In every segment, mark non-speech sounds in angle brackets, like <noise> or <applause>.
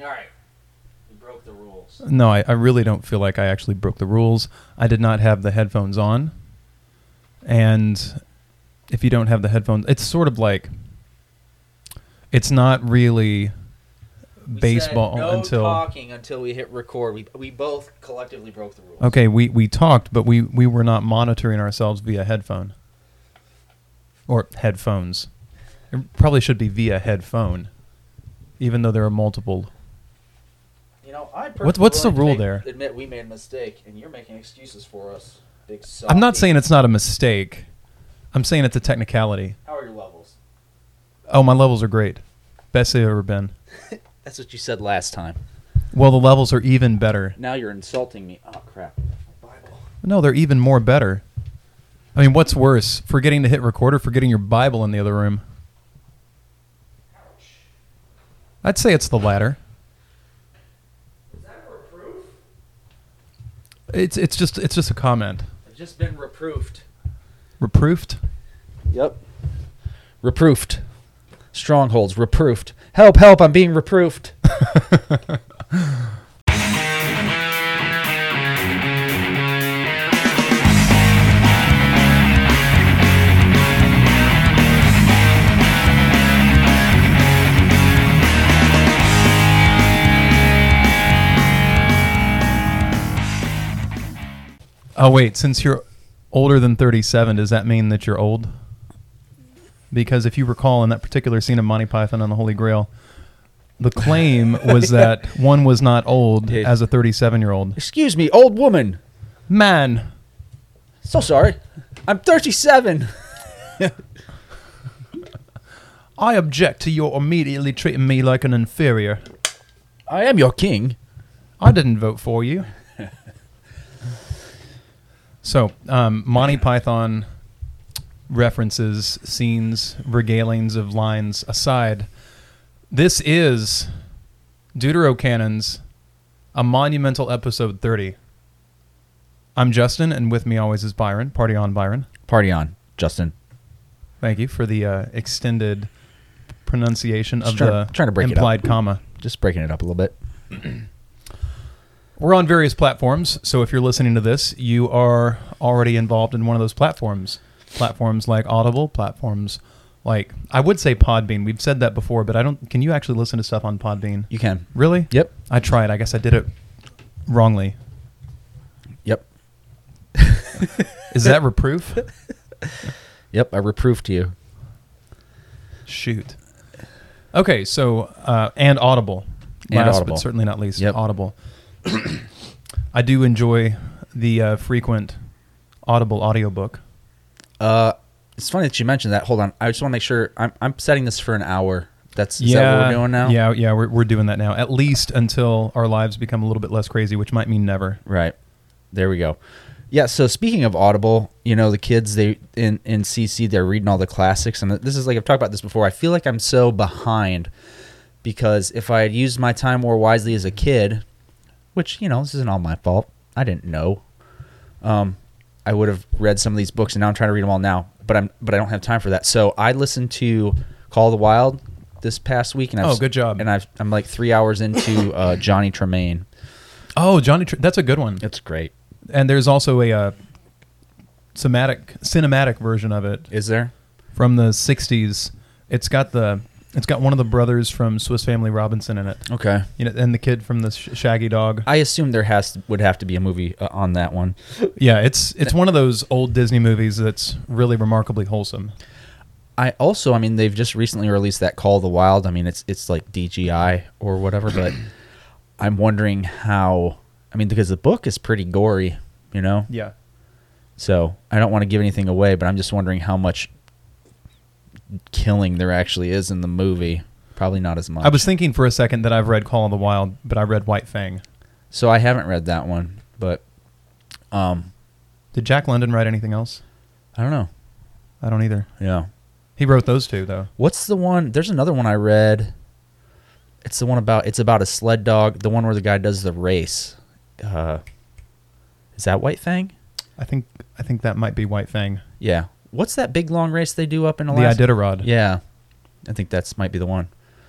All right. You broke the rules. No, I, I really don't feel like I actually broke the rules. I did not have the headphones on. And if you don't have the headphones, it's sort of like it's not really We baseball no until talking until we hit record. We, we both collectively broke the rules. Okay, we, we talked, but we, we were not monitoring ourselves via headphone. Or headphones. It probably should be via headphone. Even though there are multiple know, I What's- what's the rule willing to there? Admit we made a mistake, and you're making excuses for us. Big I'm not saying it's not a mistake. I'm saying it's a technicality. How are your levels? Oh, my levels are great. Best they've ever been. <laughs> That's what you said last time. Well, the levels are even better. Now you're insulting me. Oh crap! Bible. No, they're even more better. I mean, what's worse, forgetting to hit record or forgetting your Bible in the other room? I'd say it's the latter. It's it's just it's just a comment. I've just been reproofed. Reproofed. Yep. Reproofed. Strongholds. Reproofed. Help! Help! I'm being reproofed. <laughs> Oh wait, since you're older than 37, does that mean that you're old? Because if you recall in that particular scene of Monty Python and the Holy Grail, the claim was <laughs> that one was not old Dude. as a 37 year old. Excuse me, old woman. Man, So sorry. I'm 37. <laughs> I object to your immediately treating me like an inferior. I am your king. I didn't vote for you. So, um, Monty Python references, scenes, regalings of lines aside, this is Deuterocanon's A Monumental Episode 30. I'm Justin, and with me always is Byron. Party on, Byron. Party on, Justin. Thank you for the uh, extended pronunciation of Just trying the trying to break it up. implied comma. Just breaking it up a little bit. <clears throat> We're on various platforms, so if you're listening to this, you are already involved in one of those platforms. Platforms like Audible, platforms like I would say Podbean. We've said that before, but I don't. Can you actually listen to stuff on Podbean? You can. Really? Yep. I tried. I guess I did it wrongly. Yep. <laughs> Is that reproof? <laughs> Yep. I reproofed you. Shoot. Okay, so uh, and Audible. And Last Audible. but certainly not least, Yep. Audible. <clears throat> I do enjoy the uh, frequent Audible audiobook. Uh, it's funny that you mentioned that. Hold on. I just want to make sure. I'm I'm setting this for an hour. That's is that what we're doing now? Yeah, yeah, we're, we're doing that now. At least until our lives become a little bit less crazy, which might mean never. Right. There we go. Yeah. So speaking of Audible, you know the kids they in in CC they're reading all the classics, and this is like I've talked about this before. I feel like I'm so behind because if I had used my time more wisely as a kid, which you know this isn't all my fault, I didn't know. Um, I would have read some of these books, and now I'm trying to read them all now. But I'm but I don't have time for that. So I listened to Call of the Wild this past week, and I've, Oh, good job. And I've, I'm like three hours into uh, Johnny Tremain. Oh, Johnny, that's a good one. It's great. And there's also a uh, cinematic cinematic version of it Is there? from the '60s. It's got the it's got one of the brothers from Swiss Family Robinson in it. Okay. You know, and the kid from the Sh- Shaggy Dog. I assume there has to, would have to be a movie uh, on that one. Yeah, it's it's one of those old Disney movies that's really remarkably wholesome. I also, I mean, they've just recently released that Call of the Wild. I mean, it's it's like CGI or whatever, but <coughs> I'm wondering how. I mean, because the book is pretty gory, you know. Yeah. So I don't want to give anything away, but I'm just wondering how much killing there actually is in the movie. Probably not as much. I was thinking for a second that I've read Call of the Wild, but I read White Fang. so I haven't read that one, but um, Did Jack London write anything else? I don't know. I don't either. Yeah. He wrote those two though. What's the one? There's another one I read. It's the one about it's about a sled dog. The one where the guy does the race. Uh, is that White Fang? I think I think that might be White Fang. Yeah. What's that big long race they do up in Alaska? The? Iditarod. Yeah, I think that's might be the one.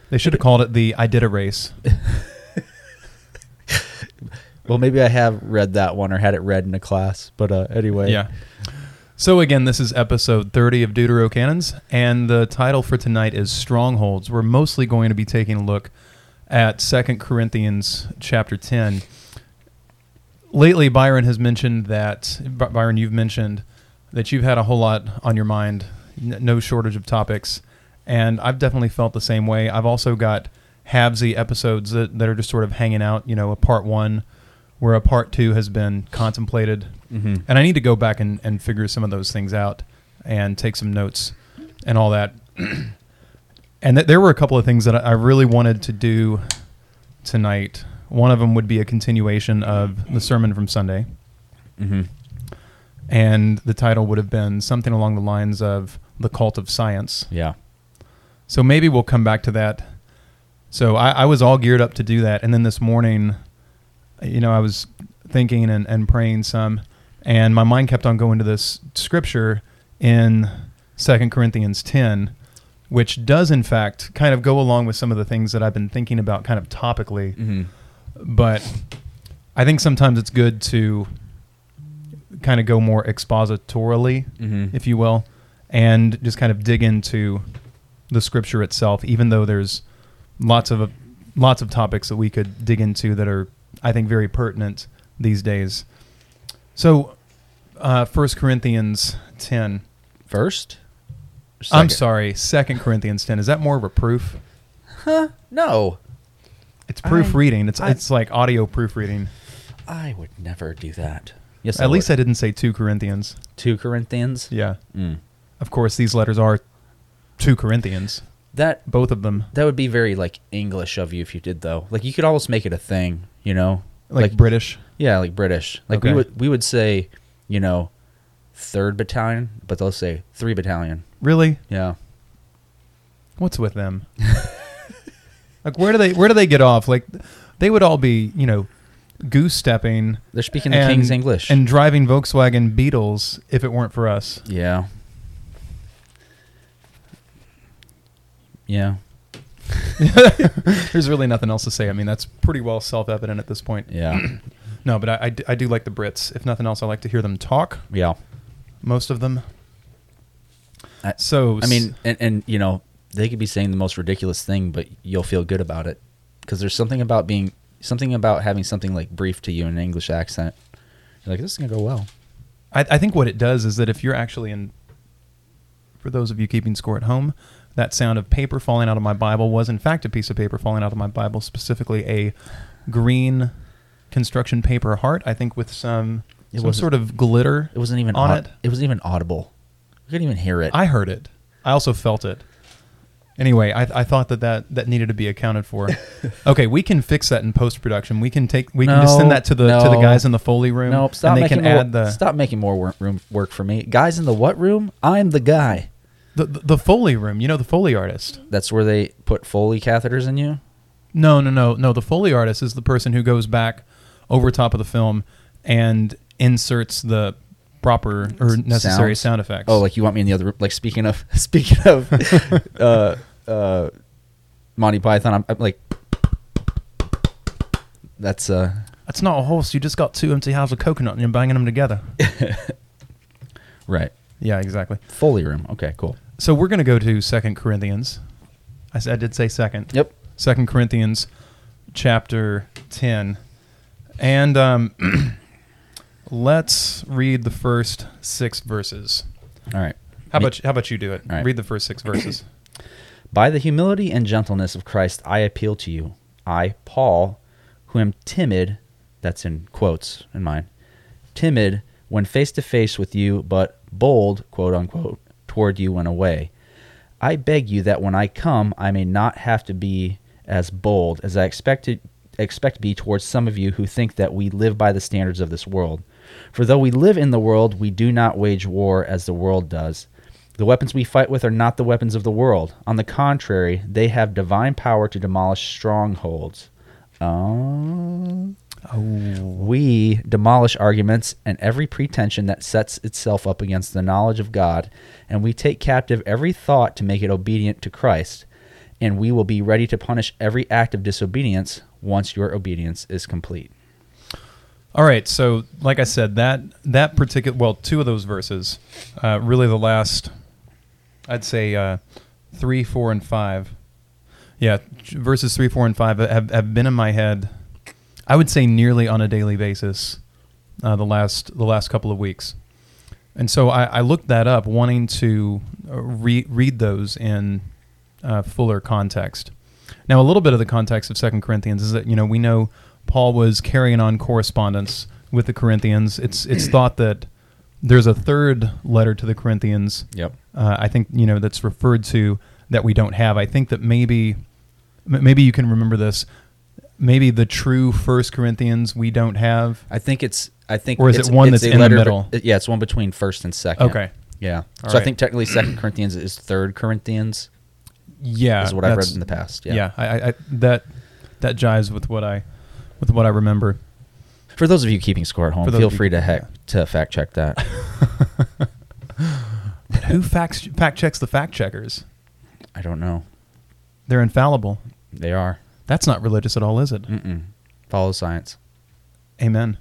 They should have called it the I did a race. <laughs> Well, maybe I have read that one or had it read in a class. But uh, anyway, Yeah. So again, this is episode 30 of Deuterocannons, and the title for tonight is Strongholds. We're mostly going to be taking a look at Second Corinthians chapter 10. Lately, Byron has mentioned that, Byron, you've mentioned that you've had a whole lot on your mind, n- no shortage of topics, and I've definitely felt the same way. I've also got halvesy episodes that, that are just sort of hanging out, you know, a part one where a part two has been contemplated hmm and I need to go back and, and figure some of those things out and take some notes and all that. <clears throat> and th- there were a couple of things that I really wanted to do tonight. One of them would be a continuation of the sermon from Sunday, hmm and the title would have been something along the lines of The Cult of Science. yeah, So maybe we'll come back to that. So I, I was all geared up to do that, and then this morning, you know, I was thinking and, and praying some, and my mind kept on going to this scripture in Second Corinthians ten, which does in fact kind of go along with some of the things that I've been thinking about, kind of topically. hmm But I think sometimes it's good to kind of go more expositorily hmm if you will, and just kind of dig into the scripture itself. Even though there's lots of lots of topics that we could dig into that are, I think, very pertinent these days. So, uh, First Corinthians ten. first. I'm sorry, Second Corinthians ten. Is that more of a proof? Huh? No, It's I- proofreading. It's I- it's like audio proofreading. I would never do that. Yes, At least I didn't say two Corinthians. two Corinthians. Yeah. Mm. Of course, these letters are two Corinthians. That Both of them, that would be very like English of you if you did though. Like you could almost make it a thing, you know? like, British. Yeah, like British. Like Okay. we would we would say, you know, third battalion, but they'll say three battalion. Really? Yeah. What's with them? <laughs> like where do they where do they get off? Like they would all be, you know, goose stepping They're speaking the and- King's English. and driving Volkswagen Beetles if it weren't for us. yeah. Yeah. <laughs> There's really nothing else to say. I mean, that's pretty well self-evident at this point. Yeah. <clears throat> No, but I I do like the Brits. If nothing else, I like to hear them talk. yeah. Most of them. I- so I mean, and, and you know, they could be saying the most ridiculous thing, but you'll feel good about it because there's something about being something about having something like brief to you in an English accent. You're like, this is gonna go well. I, I think what it does is that if you're actually in, for those of you keeping score at home, that sound of paper falling out of my Bible was in fact a piece of paper falling out of my Bible, specifically a green construction paper heart. I think with some It some sort of glitter. It wasn't even On aud- it? It wasn't even audible. You couldn't even hear it. I heard it. I also felt it. Anyway, I, I thought that, that that needed to be accounted for. <laughs> okay, we can fix that in post production. We can take we can just send No, that to the to the no. guys in the foley room. nope. Stop and they making can more, add the, stop making more work, room work for me. Guys in the what room? I'm the guy. the the the foley room. You know the foley artist. That's where they put Foley catheters in you. No, no, no, no. The Foley artist is the person who goes back over top of the film and inserts the proper or necessary Sounds? sound effects. Oh, like you want me in the other room? Like speaking of <laughs> speaking of <laughs> uh, uh, Monty Python, I'm, I'm like, that's uh, that's not a horse. You just got two empty halves of coconut and you're banging them together. <laughs> right. yeah, exactly. Foley room. Okay, cool. So we're going to go to Second Corinthians. I said I did say second. Yep. Second Corinthians, chapter ten, and um, <clears throat> let's read the first six verses. All right. How Me- about how about you do it? All right. Read the first six verses. <clears throat> By the humility and gentleness of Christ, I appeal to you. I, Paul, who am timid, that's in quotes in mine, timid when face to face with you, but bold, quote unquote, toward you when away. I beg you that when I come, I may not have to be as bold as I expected expect to be towards some of you who think that we live by the standards of this world. For though we live in the world, we do not wage war as the world does. The weapons we fight with are not the weapons of the world. On the contrary, they have divine power to demolish strongholds. Uh, oh. We demolish arguments and every pretension that sets itself up against the knowledge of God, and we take captive every thought to make it obedient to Christ, and we will be ready to punish every act of disobedience once your obedience is complete. All right, so like I said, that that particular well, two of those verses, uh, really the last, I'd say uh, three, four, and five. Yeah, verses three, four, and five have have been in my head. I would say nearly on a daily basis, uh, the last the last couple of weeks, and so I, I looked that up, wanting to uh, re- read those in uh, fuller context. Now, a little bit of the context of Second Corinthians is that you know we know Paul was carrying on correspondence with the Corinthians. It's it's thought that there's a third letter to the Corinthians. Yep. Uh, I think you know that's referred to that we don't have. I think that maybe maybe you can remember this. Maybe the true First Corinthians we don't have. I think it's. I think. Or is it one that's in the middle? yeah, it's one between first and second. Okay. Yeah. All so I think technically Second <clears throat> Corinthians is Third Corinthians. Yeah, is what I've read in the past. Yeah, Yeah. I, I, that that jives with what I with what I remember. For those of you keeping score at home, feel free to heck to fact check that. <laughs> Who facts fact checks the fact checkers? I don't know. They're infallible. They are. That's not religious at all, is it? Mm-mm. Follow science. Amen.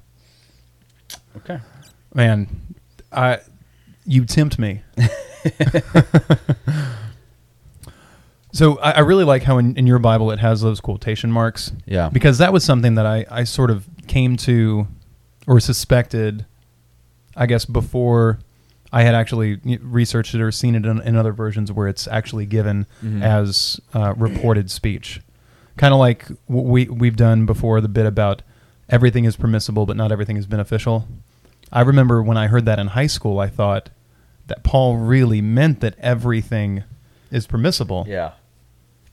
Okay. Man, I you tempt me. <laughs> <laughs> so I, I really like how in, in your Bible it has those quotation marks Yeah. because that was something that I, I sort of came to or suspected, I guess, before I had actually researched it or seen it in, in other versions where it's actually given Mhm. as uh, reported speech. Kind of like w- we, we've done before the bit about everything is permissible, but not everything is beneficial. I remember when I heard that in high school, I thought that Paul really meant that everything is permissible. yeah.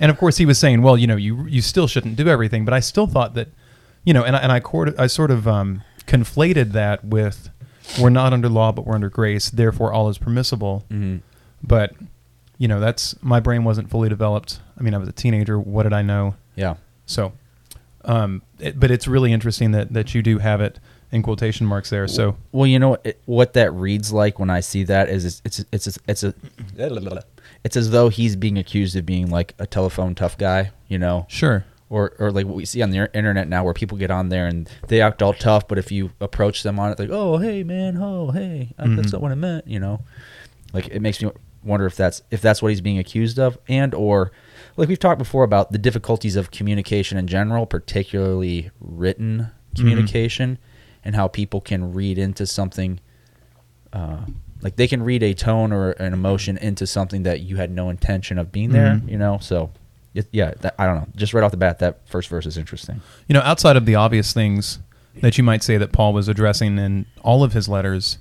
And of course, he was saying, well, you know, you you still shouldn't do everything. But I still thought that, you know, and I, and I, court, I sort of um, conflated that with we're not under law, but we're under grace. Therefore, all is permissible. hmm But you know, that's my brain wasn't fully developed. I mean, I was a teenager. What did I know? Yeah. So, um, it, but it's really interesting that that you do have it in quotation marks there. So Well, you know what, it, what that reads like when I see that is it's it's it's it's a <laughs> it's as though he's being accused of being like a telephone tough guy, you know, sure, or or like what we see on the internet now, where people get on there and they act all tough, but if you approach them on it, like, oh hey man, oh hey, uh, that's not what I meant, you know, like it makes me wonder if that's if that's what he's being accused of, and or like we've talked before about the difficulties of communication in general, particularly written communication, and how people can read into something. Uh, like they can read a tone or an emotion into something that you had no intention of being there, Mhm. you know. So, it, yeah, that, I don't know. Just right off the bat, that first verse is interesting. you know, outside of the obvious things that you might say that Paul was addressing in all of his letters,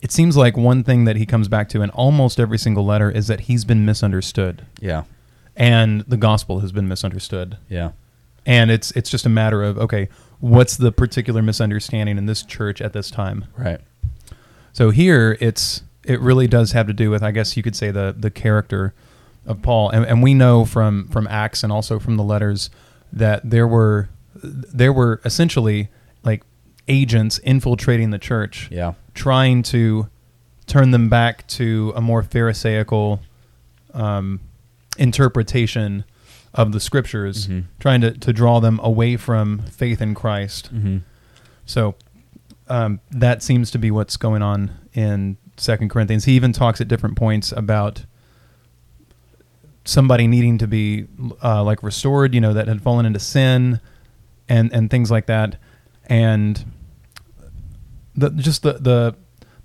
it seems like one thing that he comes back to in almost every single letter is that he's been misunderstood, Yeah, and the gospel has been misunderstood. yeah, And it's it's just a matter of okay, what's the particular misunderstanding in this church at this time? right. So here it's it really does have to do with I guess you could say the the character of Paul, and, and we know from from Acts and also from the letters that there were there were essentially like agents infiltrating the church, Yeah, trying to turn them back to a more pharisaical um, interpretation of the scriptures, Mhm. trying to, to draw them away from faith in Christ. mm-hmm. So um, that seems to be what's going on in Second Corinthians. He even talks at different points about somebody needing to be uh, like restored, you know, that had fallen into sin, and and things like that, and the just the the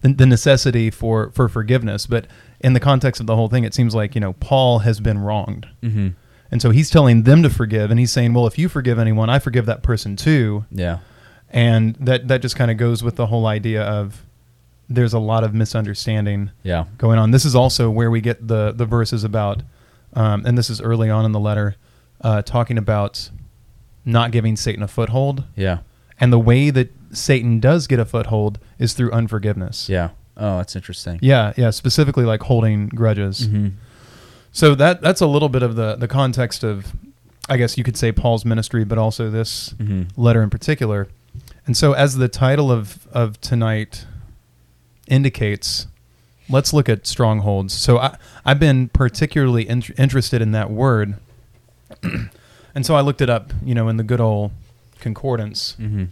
the, necessity for for forgiveness. But in the context of the whole thing, it seems like you know Paul has been wronged. Mm-hmm. And so he's telling them to forgive, and he's saying, "Well, if you forgive anyone, I forgive that person too." yeah, and that that just kind of goes with the whole idea of there's a lot of misunderstanding yeah, going on. This is also where we get the the verses about, um, and this is early on in the letter, uh, talking about not giving Satan a foothold, yeah, and the way that Satan does get a foothold is through unforgiveness. yeah. Oh, that's interesting. yeah, yeah. Specifically, like holding grudges. Mm-hmm. So that that's a little bit of the the context of, I guess you could say Paul's ministry, but also this Mm-hmm. letter in particular. And so, as the title of, of tonight indicates, let's look at strongholds. So, I, I've been particularly int- interested in that word. <clears throat> and so, I looked it up, you know, in the good old concordance. Mm-hmm.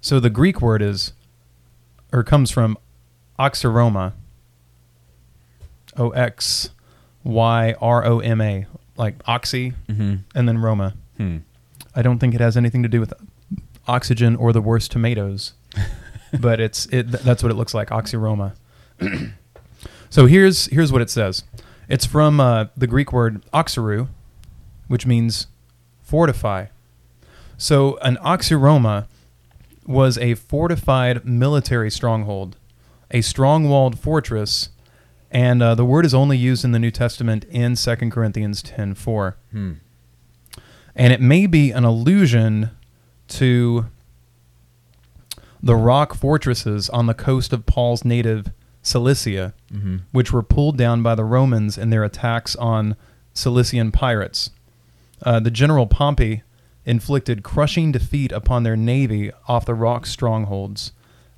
So the Greek word is, or comes from oxyroma. O X Y R O M A, like oxy, Mm-hmm. and then Roma. Hmm. I don't think it has anything to do with oxygen or the worst tomatoes, <laughs> but it's it. That's what it looks like, oxyroma. <clears throat> so here's here's what it says. It's from uh, the Greek word oxyru, which means fortify. So an oxyroma was a fortified military stronghold, a strong-walled fortress, and uh, the word is only used in the New Testament in 2 Corinthians 10:4 Hmm. and it may be an allusion to the rock fortresses on the coast of Paul's native Cilicia, Mm-hmm. which were pulled down by the Romans in their attacks on Cilician pirates. Uh, the general Pompey inflicted crushing defeat upon their navy off the rock strongholds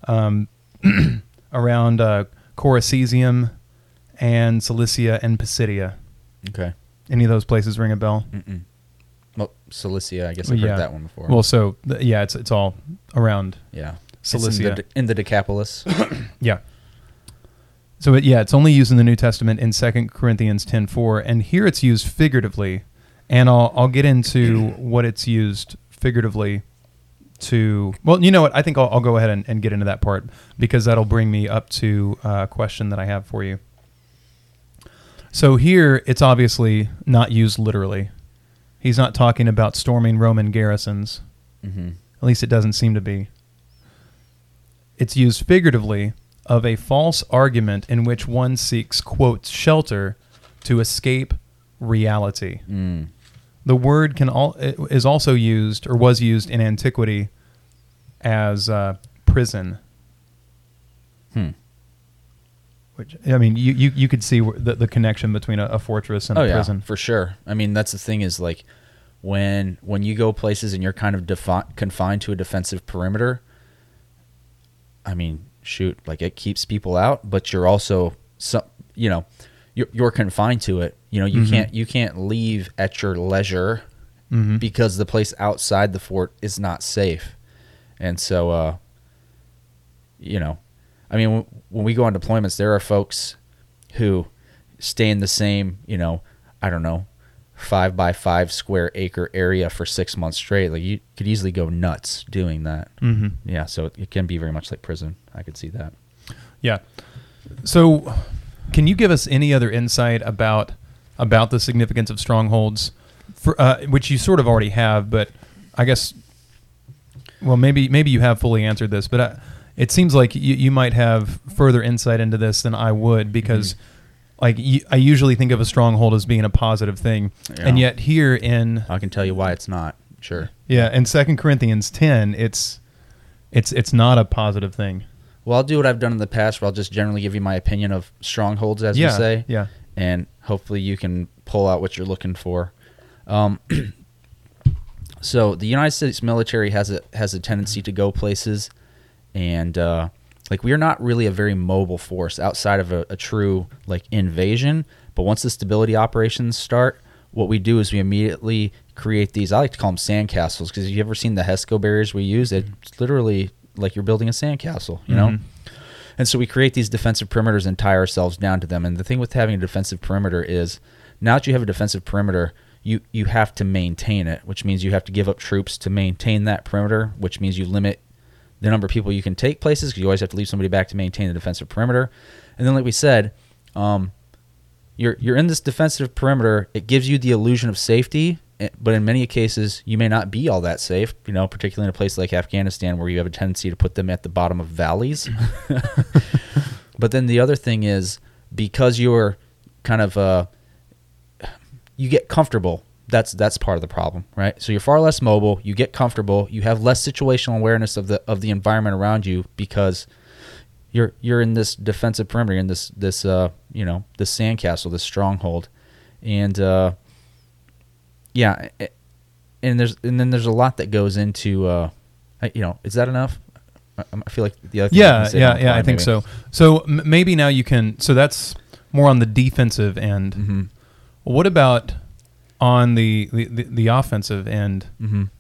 um, <clears throat> around uh, Coracesium and Cilicia and Pisidia. Okay. Any of those places ring a bell? Mm-mm. Well, Cilicia. I guess I've Yeah. heard that one before. Well, so th- yeah, it's it's all around yeah. It's Cilicia. in the, in the Decapolis. <coughs> Yeah. So it, yeah, it's only used in the New Testament in 2 Corinthians 10:4 and here it's used figuratively and I'll I'll get into <coughs> what it's used figuratively to Well, you know what? I think I'll, I'll go ahead and, and get into that part because that'll bring me up to uh, a question that I have for you. So here it's obviously not used literally. He's not talking about storming Roman garrisons. mm-hmm. At least it doesn't seem to be. It's used figuratively of a false argument in which one seeks, quote, shelter to escape reality. Mm. The word can all is also used or was used in antiquity as uh, prison. Hmm. Which I mean, you, you, you could see the, the connection between a, a fortress and Oh a yeah, prison. for sure. I mean, that's the thing is like when when you go places and you're kind of defi- confined to a defensive perimeter. I mean, shoot, like it keeps people out, but you're also some, you know, you're, you're confined to it. You know, you Mhm. can't you can't leave at your leisure hmm because the place outside the fort is not safe. And so, uh, you know, I mean, when we go on deployments, there are folks who stay in the same, you know, I don't know, five by five square acre area for six months straight. Like you could easily go nuts doing that. hmm Yeah, so it, it can be very much like prison. I could see that. Yeah. So, can you give us any other insight about about the significance of strongholds, for, uh, which you sort of already have, but I guess, well, maybe maybe you have fully answered this, but I, it seems like you, you might have further insight into this than I would because. Like y- I usually think of a stronghold as being a positive thing, and yet here in I can tell you why it's not. Sure. yeah in Second Corinthians ten, it's it's it's not a positive thing. Well, I'll do what I've done in the past, where I'll just generally give you my opinion of strongholds, as yeah, we say. yeah, and hopefully you can pull out what you're looking for. Um, <clears throat> so the United States military has a has a tendency to go places, and uh, like we are not really a very mobile force outside of a, a true like invasion. But once the stability operations start, what we do is we immediately create these. I like to call them sandcastles because if you ever seen the HESCO barriers we use? It's literally like you're building a sandcastle, you know. Mhm. And so we create these defensive perimeters and tie ourselves down to them. And the thing with having a defensive perimeter is now that you have a defensive perimeter, you, you have to maintain it, which means you have to give up troops to maintain that perimeter, which means you limit the number of people you can take places because you always have to leave somebody back to maintain the defensive perimeter. And then, like we said, um, you're you're in this defensive perimeter. It gives you the illusion of safety, eh, but in many cases, you may not be all that safe. You know, particularly in a place like Afghanistan, where you have a tendency to put them at the bottom of valleys. <laughs> but then the other thing is because you're kind of uh, you get comfortable. That's that's part of the problem, right? So you're far less mobile. You get comfortable. You have less situational awareness of the of the environment around you because you're you're in this defensive perimeter, in this this uh you know this sandcastle, this stronghold, and uh, yeah, and there's and then there's a lot that goes into uh, you know, is that enough? I, I feel like the other thing Yeah, yeah, yeah. I think maybe. so. So maybe now you can. So that's more on the defensive end. Mhm. What about on the the, the, the offensive end? Mhm.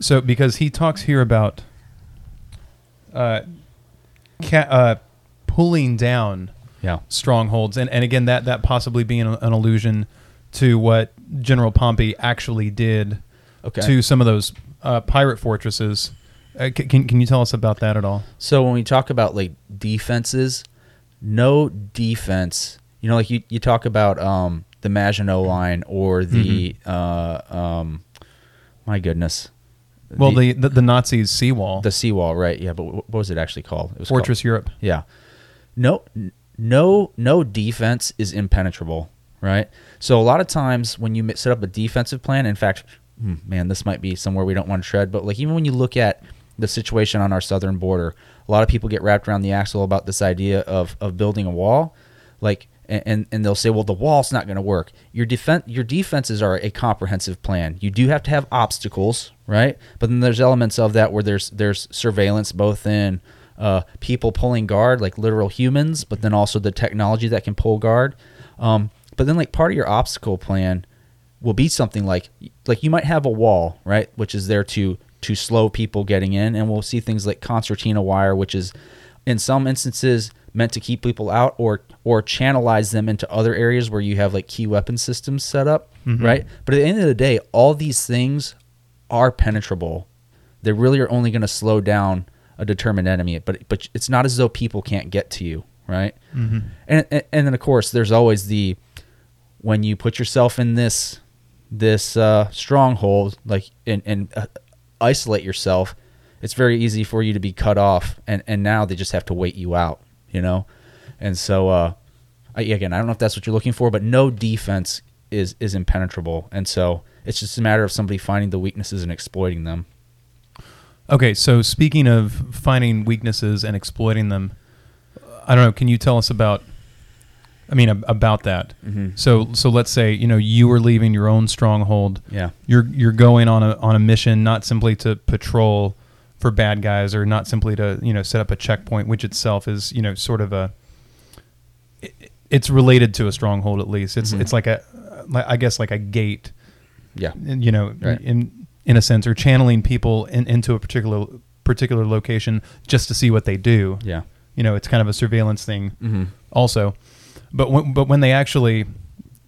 So because he talks here about uh, ca- uh, pulling down Yeah. strongholds, and and again that that possibly being a- an allusion to what General Pompey actually did Okay. to some of those uh, pirate fortresses. Uh, c- can can you tell us about that at all? So when we talk about like defenses, no defense. You know, like you, you talk about um, the Maginot Line or the uh, um, my goodness, Well, the the, the Nazis' seawall, the seawall, right? Yeah, but wh- what was it actually called? It was called- Fortress Europe. Yeah. No no no defense is impenetrable, right? So a lot of times when you set up a defensive plan, in fact, hmm, man, this might be somewhere we don't want to tread, but like even when you look at the situation on our southern border, a lot of people get wrapped around the axle about this idea of of building a wall, like and and, they'll say, well, the wall's not going to work. Your defense your defenses are a comprehensive plan. You do have to have obstacles, right? But then there's elements of that where there's there's surveillance both in uh, people pulling guard, like literal humans, but then also the technology that can pull guard. Um, but then, like part of your obstacle plan will be something like like you might have a wall, right, which is there to to slow people getting in, and we'll see things like concertina wire, which is in some instances meant to keep people out or or channelize them into other areas where you have like key weapon systems set up, right? But at the end of the day, all these things are penetrable. They really are only going to slow down a determined enemy, but but it's not as though people can't get to you, right? Mm-hmm. And, and and then of course there's always the when you put yourself in this this uh, stronghold, like and and uh, isolate yourself, it's very easy for you to be cut off, and and now they just have to wait you out, you know, and so uh, I, again, I don't know if that's what you're looking for, but no defense is is impenetrable, and so it's just a matter of somebody finding the weaknesses and exploiting them. Okay, so speaking of finding weaknesses and exploiting them, I don't know. Can you tell us about? I mean, ab- about that. Mm-hmm. So, so let's say you know you are leaving your own stronghold. Yeah. You're you're going on a on a mission, not simply to patrol for bad guys, or not simply to you know set up a checkpoint, which itself is you know sort of a. it- it's related to a stronghold at least. It's Mhm. it's like a, I guess like a gate Yeah. in- you know, Right. in in a sense, or channeling people in, into a particular particular location just to see what they do. Yeah. You know, it's kind of a surveillance thing, Mm-hmm. also. But when, but when they actually,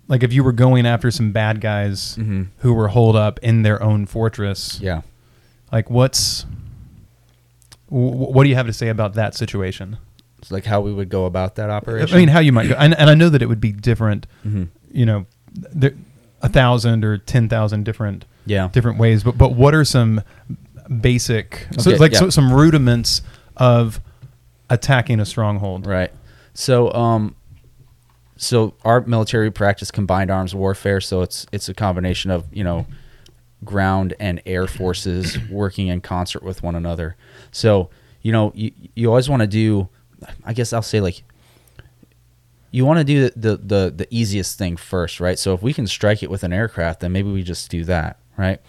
like, if you were going after some bad guys Mhm. who were holed up in their own fortress, Yeah. like, what's wh- what do you have to say about that situation? It's like how we would go about that operation. I mean, how you might go, and, and I know that it would be different. Mhm. You know, there a thousand or ten thousand different Yeah. different ways. But but what are some basic, so Okay, like yeah. so, some rudiments of attacking a stronghold? Right. So, um, so our military practice combined arms warfare. So it's it's a combination of you know ground and air forces working in concert with one another. So you know you you always want to do, I guess I'll say like you want to do the, the the the easiest thing first, right? So if we can strike it with an aircraft, then maybe we just do that, right?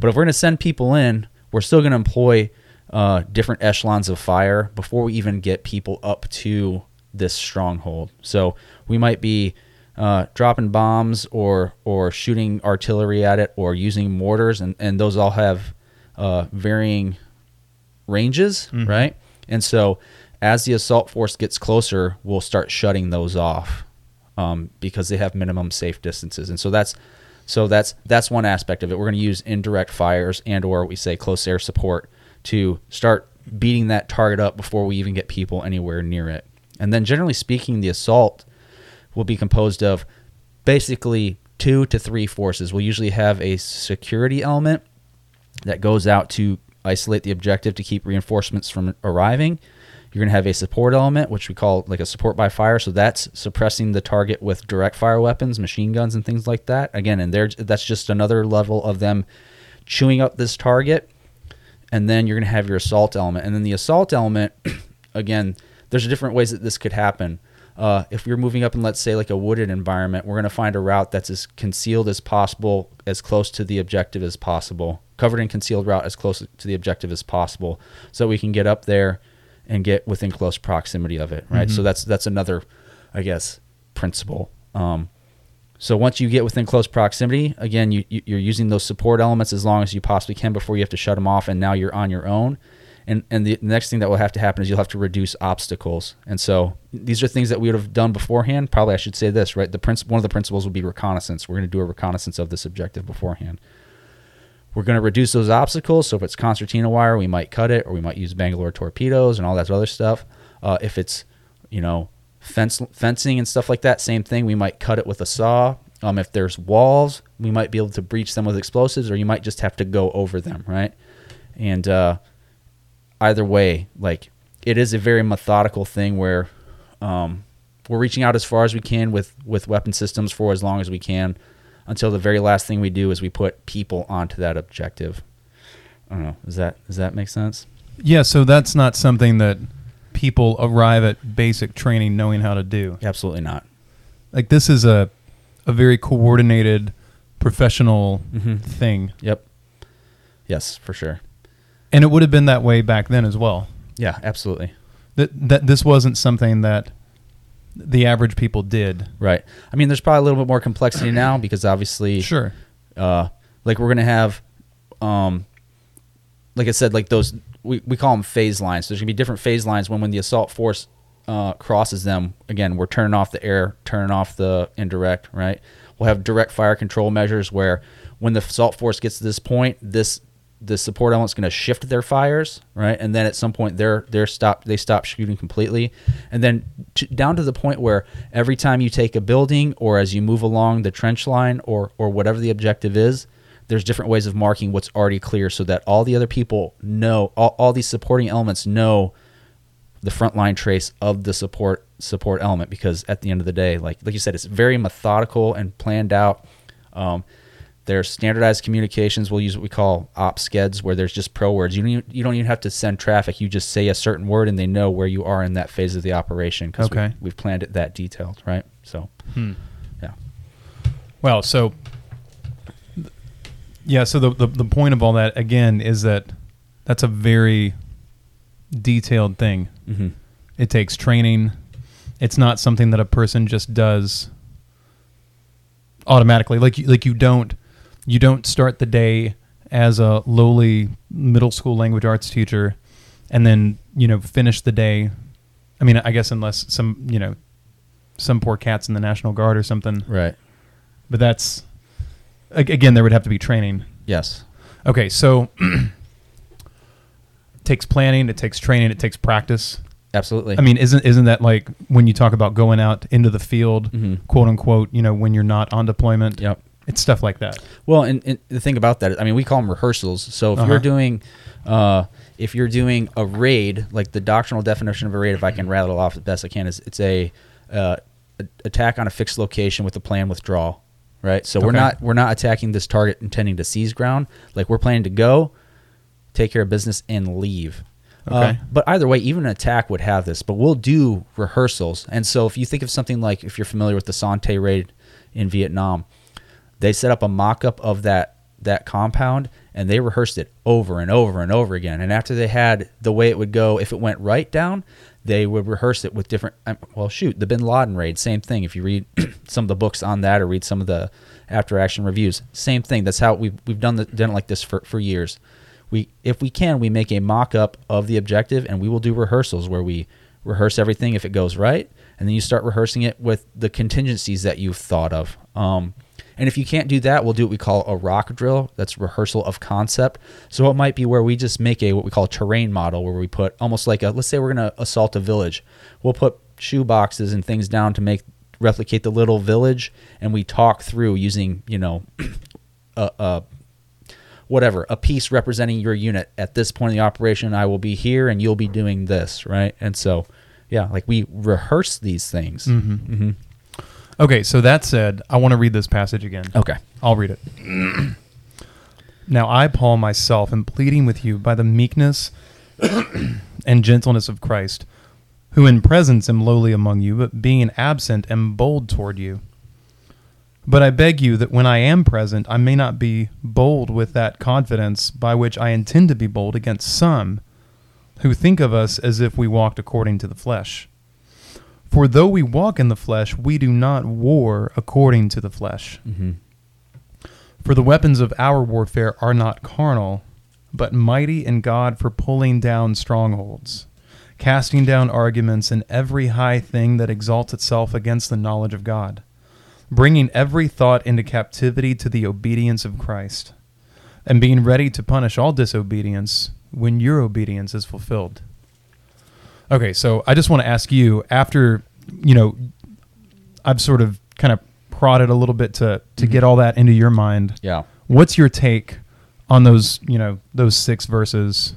But if we're going to send people in, we're still going to employ uh, different echelons of fire before we even get people up to this stronghold. So we might be uh, dropping bombs or or shooting artillery at it or using mortars, and and those all have uh, varying ranges, Mhm. right? And so as the assault force gets closer, we'll start shutting those off um, because they have minimum safe distances. And so that's so that's that's one aspect of it. We're going to use indirect fires and or we say close air support to start beating that target up before we even get people anywhere near it. And then generally speaking, the assault will be composed of basically two to three forces. We'll usually have a security element that goes out to isolate the objective to keep reinforcements from arriving. You're going to have a support element, which we call like a support by fire. So that's suppressing the target with direct fire weapons, machine guns, and things like that. Again, and there that's just another level of them chewing up this target. And then you're going to have your assault element. And then the assault element, <clears throat> again, there's different ways that this could happen. Uh, if you're moving up in, let's say, like a wooded environment, we're going to find a route that's as concealed as possible, as close to the objective as possible, covered and concealed route as close to the objective as possible, so we can get up there and get within close proximity of it, right? So that's that's another, I guess, principle. Um, so once you get within close proximity, again, you, you you're using those support elements as long as you possibly can before you have to shut them off, and now you're on your own. And and the next thing that will have to happen is you'll have to reduce obstacles. And so these are things that we would have done beforehand. Probably I should say this, right? The princ- one of the principles would be reconnaissance. We're going to do a reconnaissance of this objective beforehand. We're going to reduce those obstacles. So if it's concertina wire, we might cut it, or we might use Bangalore torpedoes and all that other stuff. Uh, if it's, you know, fence fencing and stuff like that, same thing. We might cut it with a saw. Um, if there's walls, we might be able to breach them with explosives, or you might just have to go over them, right? And uh, either way, like it is a very methodical thing where um, we're reaching out as far as we can with with weapon systems for as long as we can until the very last thing we do is we put people onto that objective. I don't know. Does that does that make sense? Yeah, so that's not something that people arrive at basic training knowing how to do. Absolutely not. Like this is a a very coordinated professional Mhm. thing. Yep. Yes, for sure. And it would have been that way back then as well. Yeah, absolutely. That that this wasn't something that the average people did. Right. I mean, there's probably a little bit more complexity now <clears throat> because obviously, Sure. uh, like we're gonna have, um, like I said, like those we, we call them phase lines. So There's gonna be different phase lines when when the assault force uh, crosses them. Again, we're turning off the air, turning off the indirect. Right. We'll have direct fire control measures where when the assault force gets to this point, this the support element's going to shift their fires, right? And then at some point they're they're stop they stop shooting completely, and then down to the point where every time you take a building or as you move along the trench line or or whatever the objective is, there's different ways of marking what's already clear so that all the other people know all, all these supporting elements know the front line trace of the support support element because at the end of the day like like you said it's very methodical and planned out um, there's standardized communications we'll use what we call op skeds where there's just pro words you don't even, you don't even have to send traffic you just say a certain word and they know where you are in that phase of the operation because Okay. we, have planned it that detailed right so Hmm. yeah Well, so yeah, so the, the the point of all that again is that that's a very detailed thing. hmm It takes training. It's not something that a person just does automatically. Like you, like you don't you don't start the day as a lowly middle school language arts teacher and then, you know, finish the day I mean, I guess unless some, you know, some poor cats in the National Guard or something. right But that's again there would have to be training. yes Okay, so <clears throat> it takes planning, it takes training, it takes practice. absolutely I mean, isn't isn't that like when you talk about going out into the field, Mhm. quote unquote, you know, when you're not on deployment? yep It's stuff like that. Well, and, and the thing about that, I mean, we call them rehearsals. So if Uh-huh. you're doing, uh, if you're doing a raid, like the doctrinal definition of a raid, if I can rattle off the best I can, is it's a, uh, attack on a fixed location with a planned withdrawal, right? So we're not we're not attacking this target intending to seize ground. Like we're planning to go, take care of business, and leave. Uh, Okay. but either way, even an attack would have this. But we'll do rehearsals. And so if you think of something like if you're familiar with the Son Tay raid in Vietnam, they set up a mock-up of that that compound and they rehearsed it over and over and over again. And after they had the way it would go, if it went right down, they would rehearse it with different. um, Well, shoot, the Bin Laden raid, same thing. If you read <clears throat> some of the books on that or read some of the after-action reviews, same thing. That's how we've we've done the, done it like this for for years. We, if we can, we make a mock-up of the objective, and we will do rehearsals where we rehearse everything if it goes right, and then you start rehearsing it with the contingencies that you've thought of. Um, and if you can't do that, we'll do what we call a rock drill. That's rehearsal of concept. So it might be where we just make a what we call a terrain model, where we put almost like a let's say we're going to assault a village. We'll put shoe boxes and things down to make replicate the little village, and we talk through using you know <clears throat> a, a whatever a piece representing your unit at this point in the operation. I will be here, and you'll be doing this, right? And so, yeah, like we rehearse these things. Mm-hmm. hmm Okay, so that said, I want to read this passage again. Okay. I'll read it. <clears throat> now I, Paul, myself, am pleading with you by the meekness <coughs> and gentleness of Christ, who in presence am lowly among you, but being absent am bold toward you. But I beg you that when I am present, I may not be bold with that confidence by which I intend to be bold against some who think of us as if we walked according to the flesh. For though we walk in the flesh, we do not war according to the flesh. hmm For the weapons of our warfare are not carnal, but mighty in God for pulling down strongholds, casting down arguments and every high thing that exalts itself against the knowledge of God, bringing every thought into captivity to the obedience of Christ, and being ready to punish all disobedience when your obedience is fulfilled. Okay, so I just want to ask you after, you know, I've sort of kind of prodded a little bit to to get all that into your mind. Yeah. What's your take on those, you know, those six verses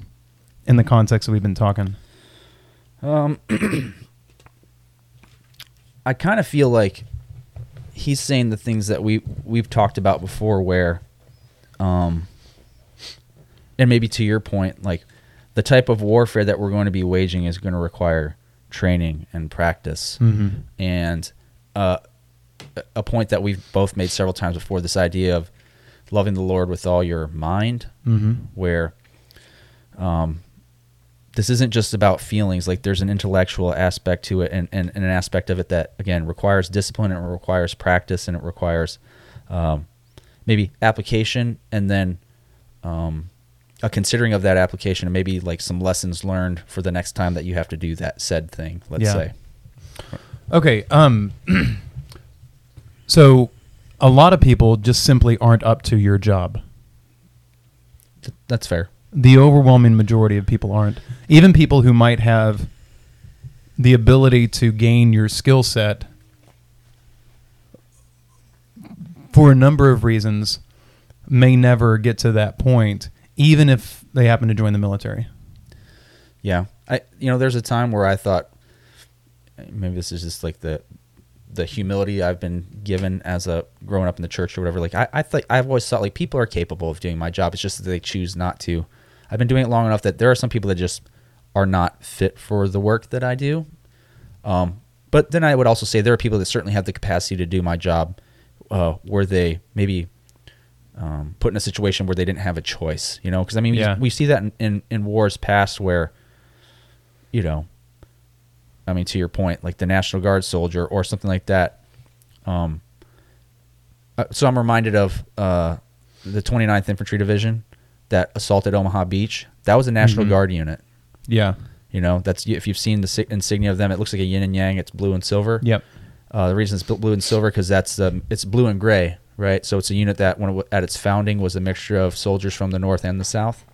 in the context that we've been talking? Um, <clears throat> I kind of feel like he's saying the things that we we've talked about before, where, um, and maybe to your point, like the type of warfare that we're going to be waging is going to require training and practice, Mm-hmm. and uh, a- point that we've both made several times before. This idea of loving the Lord with all your mind, Mm-hmm. where um, this isn't just about feelings like there's an intellectual aspect to it and, and, and an aspect of it that again requires discipline and it requires practice and it requires um, maybe application and then um, a considering of that application and maybe like some lessons learned for the next time that you have to do that said thing let's Yeah. say Okay. Um. <clears throat> so, a lot of people just simply aren't up to your job. Th- that's fair The overwhelming majority of people aren't. Even people who might have the ability to gain your skill set for a number of reasons may never get to that point, even if they happen to join the military. Yeah, I you know there's a time where I thought maybe this is just like the the humility I've been given as a growing up in the church or whatever. Like I I think I've always thought like people are capable of doing my job. It's just that they choose not to. I've been doing it long enough that there are some people that just are not fit for the work that I do. Um, but then I would also say there are people that certainly have the capacity to do my job, uh, they maybe um, put in a situation where they didn't have a choice. You know, because I mean, we- Yeah. we see that in, in, in wars past where, you know, I mean, to your point, like the National Guard soldier or something like that. Um, uh, so I'm reminded of uh, the 29th Infantry Division that assaulted Omaha Beach. That was a National Mhm. Guard unit. Yeah. You know, that's if you've seen the insignia of them, it looks like a yin and yang. It's blue and silver. Yep. Uh, the reason it's blue and silver because that's um, it's blue and gray, right? So it's a unit that when it, at its founding was a mixture of soldiers from the north and the south.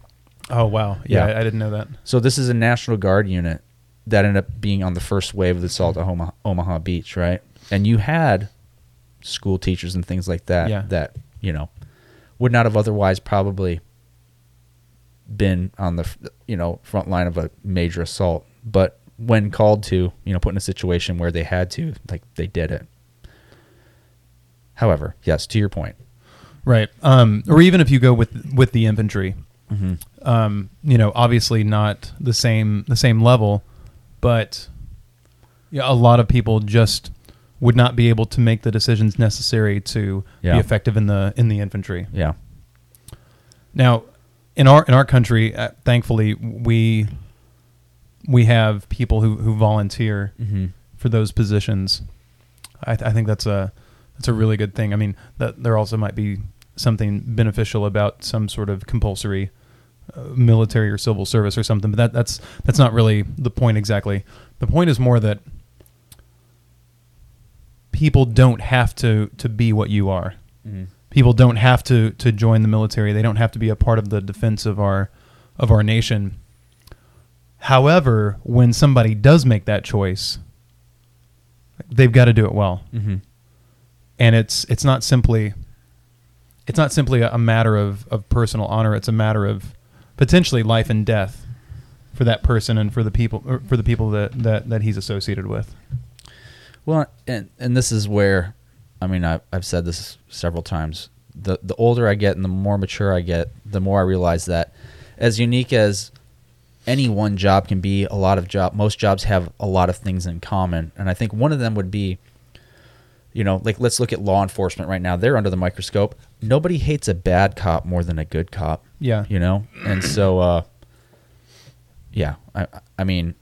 Oh wow. Yeah, Yeah. I, I didn't know that. So this is a National Guard unit that ended up being on the first wave of the assault at Omaha, Omaha Beach, right? And you had school teachers and things like that Yeah. that you know would not have otherwise probably been on the you know front line of a major assault, but when called to, you know, put in a situation where they had to, like they did it. However, yes, to your point. Right. Um, or even if you go with with the infantry, Mm-hmm. um, you know, obviously not the same the same level, but yeah, a lot of people just would not be able to make the decisions necessary to Yeah. be effective in the in the infantry. Yeah. Now, in our in our country, uh, thankfully, we we have people who, who volunteer Mm-hmm. for those positions. I, th- I think that's a that's a really good thing. I mean, that there also might be something beneficial about some sort of compulsory uh, military or civil service or something, but that that's that's not really the point exactly. The point is more that people don't have to to be what you are. Mm-hmm. People don't have to to join the military. They don't have to be a part of the defense of our of our nation. However, when somebody does make that choice, they've got to do it well Mm-hmm. And it's it's not simply it's not simply a, matter of, of personal honor it's a matter of potentially life and death for that person and for the people or for the people that, that, that he's associated with Well, and and this is where, I mean, I've I've said this several times. The the older I get and the more mature I get, the more I realize that, as unique as any one job can be, a lot of job most jobs have a lot of things in common, and I think one of them would be. You know, like let's look at law enforcement right now. They're under the microscope. Nobody hates a bad cop more than a good cop yeah you know and so uh yeah i i mean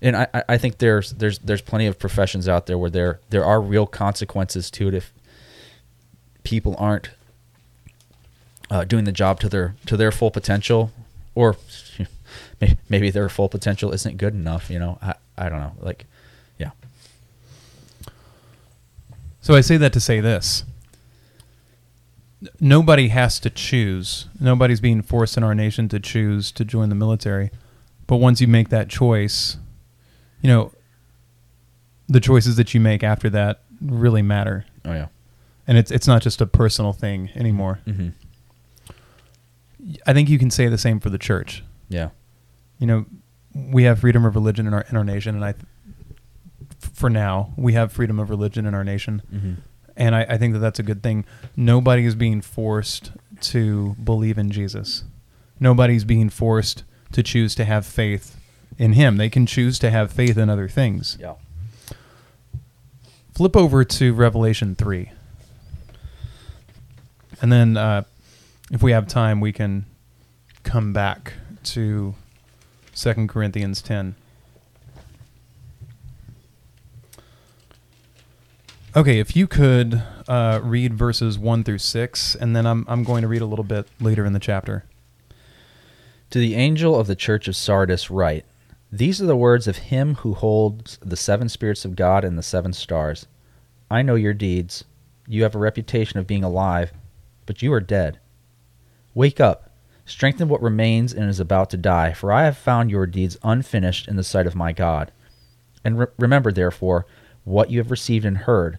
and I, I- think there's there's there's plenty of professions out there where there there are real consequences to it if people aren't uh, doing the job to their to their full potential, or <laughs> may- maybe their full potential isn't good enough. You know, I I don't know. Like, yeah, So I say that to say this. Nobody has to choose. Nobody's being forced in our nation to choose to join the military. But once you make that choice, you know, the choices that you make after that really matter. oh yeah, And it's it's not just a personal thing anymore. mm-hmm. I think you can say the same for the church. yeah, You know, we have freedom of religion in our in our nation and I for now, we have freedom of religion in our nation. mm-hmm. and I, I think that that's a good thing. Nobody is being forced to believe in Jesus. Nobody's being forced to choose to have faith in Him. They can choose to have faith in other things. yeah. Flip over to Revelation three, and then uh, if we have time, we can come back to Second Corinthians ten. Okay, if you could uh, read verses one through six, and then I'm I'm going to read a little bit later in the chapter. To the angel of the church of Sardis write, These are the words of him who holds the seven spirits of God and the seven stars. I know your deeds. You have a reputation of being alive, but you are dead. Wake up, strengthen what remains and is about to die, for I have found your deeds unfinished in the sight of my God. And re- remember, therefore, what you have received and heard.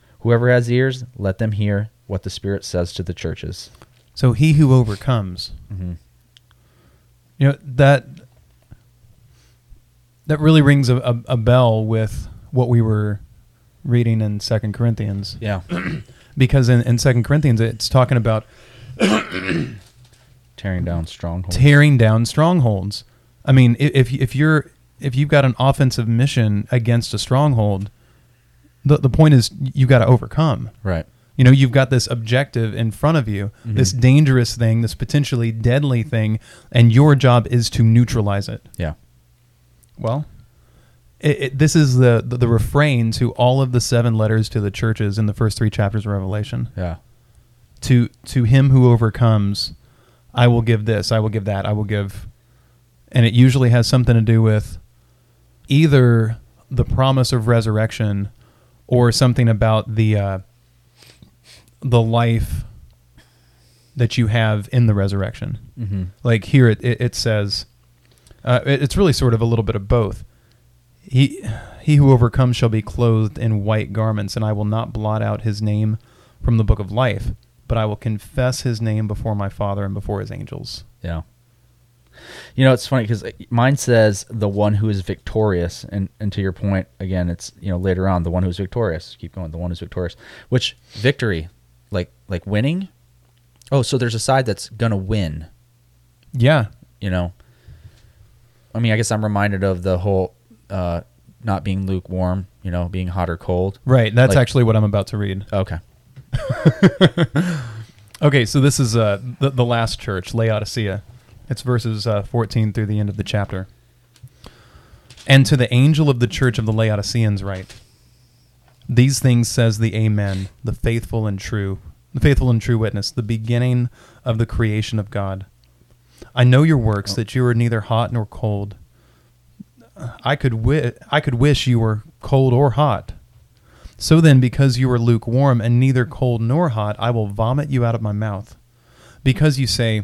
Whoever has ears, let them hear what the Spirit says to the churches. So he who overcomes, Mm-hmm. you know that that really rings a, a, a bell with what we were reading in Second Corinthians. Yeah. <clears throat> because in, in Second Corinthians it's talking about <coughs> Tearing down strongholds. tearing down strongholds. I mean, if if you're if you've got an offensive mission against a stronghold, the the point is you got to overcome. right. You know, you've got this objective in front of you, Mhm. this dangerous thing, this potentially deadly thing, and your job is to neutralize it. Yeah. Well, it, it, this is the, the the refrain to all of the seven letters to the churches in the first three chapters of Revelation. Yeah. To to him who overcomes, I will give this, I will give that, I will give, and it usually has something to do with either the promise of resurrection or something about the uh, the life that you have in the resurrection. Mm-hmm. Like here, it it, it says, uh, it, it's really sort of a little bit of both. He he who overcomes shall be clothed in white garments, and I will not blot out his name from the book of life, but I will confess his name before my Father and before his angels. Yeah. You know, it's funny because mine says the one who is victorious, and and to your point again, it's you know later on the one who's victorious. Keep going, the one who's victorious. Which victory, like like winning? Oh, so there's a side that's gonna win. Yeah, You know. I mean, I guess I'm reminded of the whole uh, not being lukewarm. You know, being hot or cold. right. That's Like- actually what I'm about to read. Okay. <laughs> Okay, so this is uh, the, the last church, Laodicea. It's verses uh, 14 through the end of the chapter. And to the angel of the church of the Laodiceans write, These things says the Amen, the faithful and true, the faithful and true witness, the beginning of the creation of God. I know your works, that you are neither hot nor cold. I could wi- I could wish you were cold or hot. So then, because you are lukewarm and neither cold nor hot, I will vomit you out of my mouth. Because you say,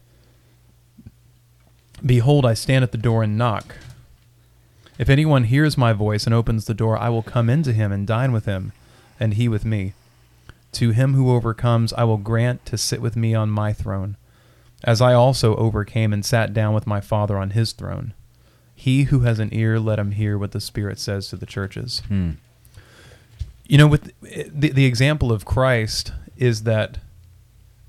Behold, I stand at the door and knock. If anyone hears my voice and opens the door, I will come into him and dine with him, and he with me. To him who overcomes, I will grant to sit with me on my throne, as I also overcame and sat down with my Father on his throne. He who has an ear, let him hear what the Spirit says to the churches. Hmm. You know, with the, the example of Christ is that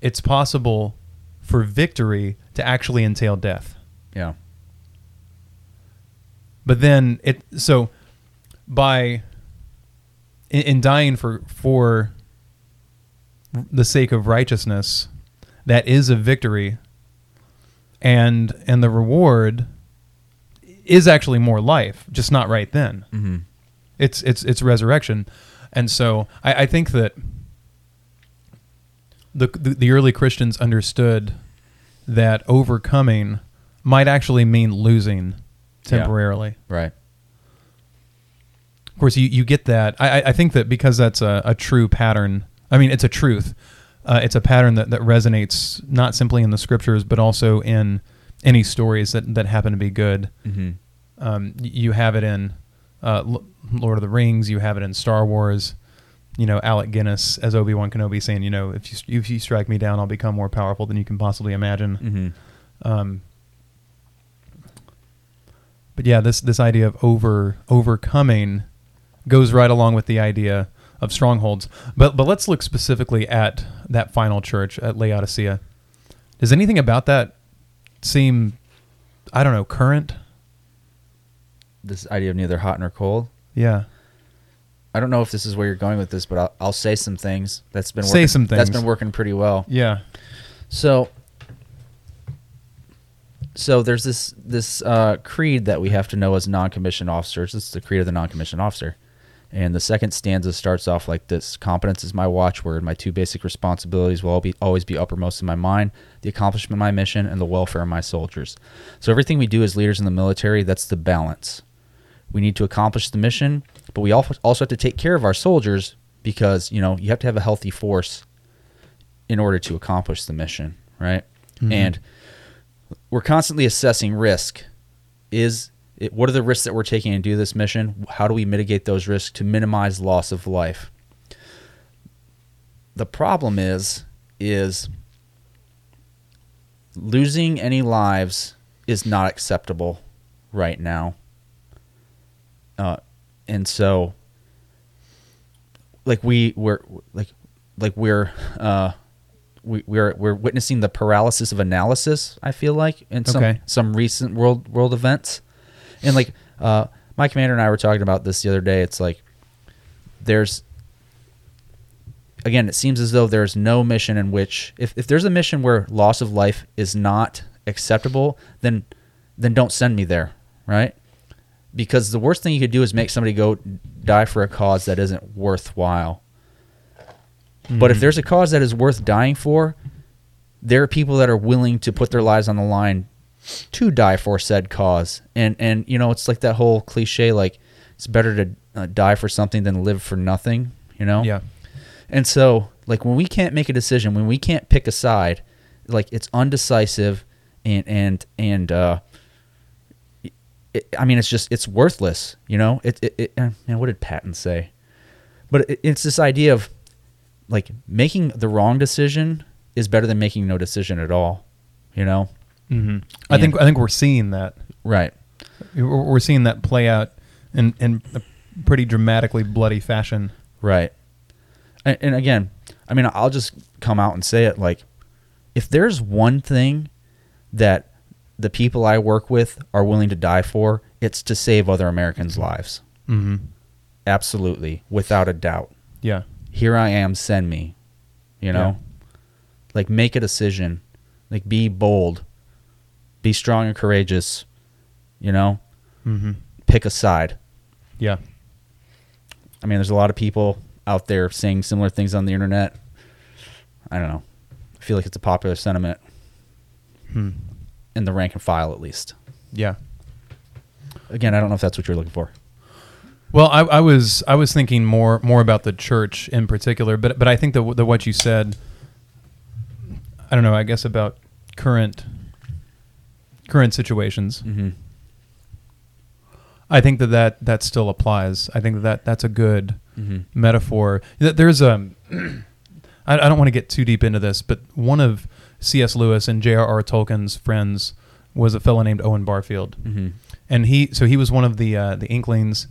it's possible for victory to actually entail death. Yeah. But then it so by in, in dying for for the sake of righteousness, that is a victory, and and the reward is actually more life, just not right then. Mm-hmm. It's it's it's resurrection, and so I, I think that the, the the early Christians understood that overcoming might actually mean losing Yeah. temporarily. Right. Of course, you, you get that. I, I- I think that because that's a, a true pattern. I mean, it's a truth. Uh, it's a pattern that, that resonates not simply in the scriptures, but also in any stories that, that happen to be good. Mm-hmm. Um, you have it in uh, Lord of the Rings. You have it in Star Wars. You know, Alec Guinness as Obi Wan Kenobi saying, you know, if you if you strike me down, I'll become more powerful than you can possibly imagine. Mm-hmm. Um, but yeah, this this idea of over overcoming goes right along with the idea of strongholds. But but let's look specifically at that final church at Laodicea. Does anything about that seem, I don't know, current? This idea of neither hot nor cold. Yeah. I don't know if this is where you're going with this, but I'll, I'll say some things. That's been Say working, some That's things. been working pretty well. Yeah. So, so there's this this uh, creed that we have to know as non-commissioned officers. This is the creed of the non-commissioned officer, and the second stanza starts off like this: "Competence is my watchword. My two basic responsibilities will be, always be uppermost in my mind: the accomplishment of my mission and the welfare of my soldiers." So everything we do as leaders in the military, that's the balance. We need to accomplish the mission, but we al- also have to take care of our soldiers because you know you have to have a healthy force in order to accomplish the mission, right? Mhm. And we're constantly assessing risk. Is it, what are the risks that we're taking to do this mission? How do we mitigate those risks to minimize loss of life? The problem is is losing any lives is not acceptable right now. Uh, and so like we we're like like we're uh we, we're we're witnessing the paralysis of analysis. I feel like in some Okay. some recent world world events, and like uh, my commander and I were talking about this the other day. It's like there's again, it seems as though there's no mission in which if, if there's a mission where loss of life is not acceptable, then then don't send me there, right? Because the worst thing you could do is make somebody go die for a cause that isn't worthwhile. But if there's a cause that is worth dying for, there are people that are willing to put their lives on the line to die for said cause. And and you know, it's like that whole cliche like it's better to uh, die for something than live for nothing, you know? Yeah. And so, like when we can't make a decision, when we can't pick a side, like it's undecisive, and and and uh, it, I mean, it's just it's worthless. You know, it it, it man, what did Patton say? But it, it's this idea of like making the wrong decision is better than making no decision at all. You know, hmm I think I think we're seeing that. right? We're seeing that play out in in a pretty dramatically bloody fashion. Right. And, and again, I mean, I'll just come out and say it like, if there's one thing that the people I work with are willing to die for, it's to save other Americans' lives. hmm Absolutely, without a doubt. Yeah. Here I am, send me. You know? Like, make a decision. Like, be bold. Be strong and courageous. You know? hmm Pick a side. Yeah. I mean, there's a lot of people out there saying similar things on the internet. I don't know. I feel like it's a popular sentiment Hmm. in the rank and file, at least. Yeah. Again, I don't know if that's what you're looking for. Well, I, I was I was thinking more more about the church in particular, but but I think the the what you said, I don't know. I guess about current current situations. Mm-hmm. I think that, that that still applies. I think that, that that's a good Mm-hmm. metaphor. Th- There's a, <clears throat> I, I don't want to get too deep into this, but one of C.S. Lewis and J.R.R. Tolkien's friends was a fellow named Owen Barfield, Mm-hmm. and he so he was one of the uh, the Inklings,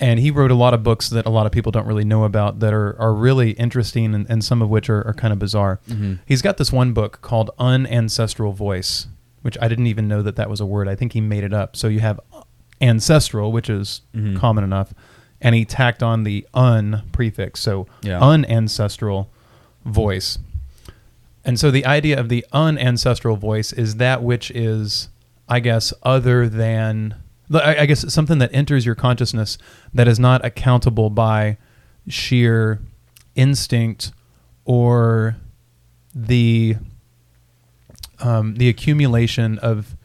and he wrote a lot of books that a lot of people don't really know about that are are really interesting, and, and some of which are, are kind of bizarre. Mm-hmm. He's got this one book called Unancestral Voice, which I didn't even know that that was a word. I think he made it up. So you have ancestral, which is Mhm. common enough, and he tacked on the un prefix. So Yeah. unancestral voice. And so the idea of the unancestral voice is that which is, I guess, other than, I I guess, something that enters your consciousness that is not accountable by sheer instinct or the um, the accumulation of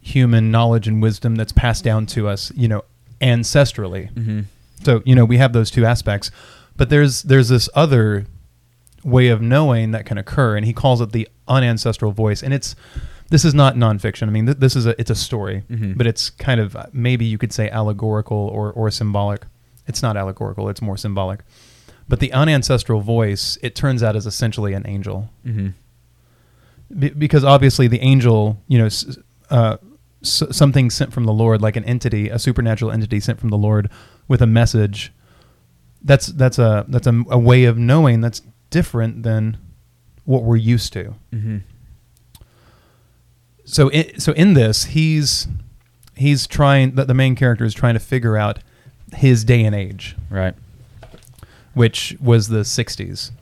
human knowledge and wisdom that's passed down to us, you know, ancestrally. Mm-hmm. So you know we have those two aspects, but there's there's this other way of knowing that can occur, and he calls it the unancestral voice. And it's this is not nonfiction. I mean, th- this is a it's a story, Mhm. but it's kind of uh, maybe you could say allegorical or or symbolic. It's not allegorical; it's more symbolic. But the unancestral voice, it turns out, is essentially an angel, Mm-hmm. Be- because obviously the angel, you know, s- uh, s- something sent from the Lord, like an entity, a supernatural entity sent from the Lord with a message. That's that's a that's a, a way of knowing that's different than what we're used to. Mm-hmm. So in, so in this, he's he's trying that the main character is trying to figure out his day and age, Right. which was the '60s,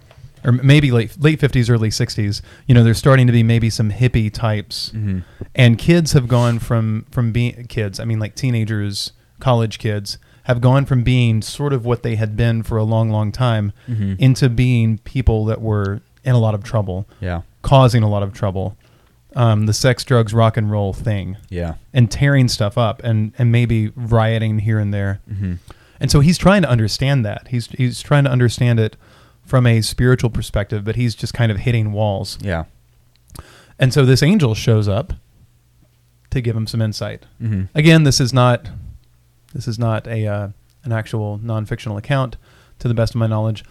or maybe late late '50s, early '60s. You know, there's starting to be maybe some hippie types Mm-hmm. and kids have gone from from being kids i mean like teenagers college kids have gone from being sort of what they had been for a long long time Mhm. into being people that were in a lot of trouble Yeah. causing a lot of trouble um, the sex drugs rock and roll thing Yeah. and tearing stuff up and and maybe rioting here and there Mm-hmm. and so he's trying to understand that he's he's trying to understand it from a spiritual perspective but he's just kind of hitting walls Yeah. and so this angel shows up to give him some insight Mm-hmm. Again, this is not this is not a uh, an actual non-fictional account, to the best of my knowledge.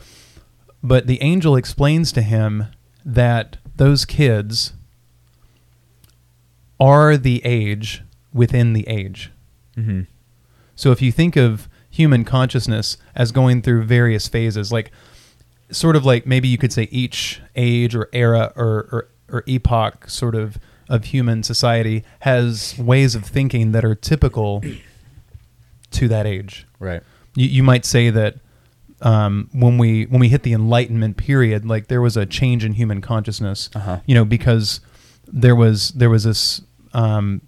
But the angel explains to him that those kids are the age within the age. Mm-hmm. So if you think of human consciousness as going through various phases, like sort of like maybe you could say each age or era or or, or epoch sort of of human society has ways of thinking that are typical <clears throat> to that age. Right. You, you might say that um, when we when we hit the Enlightenment period, like there was a change in human consciousness. Uh-huh. You know, because there was there was this um,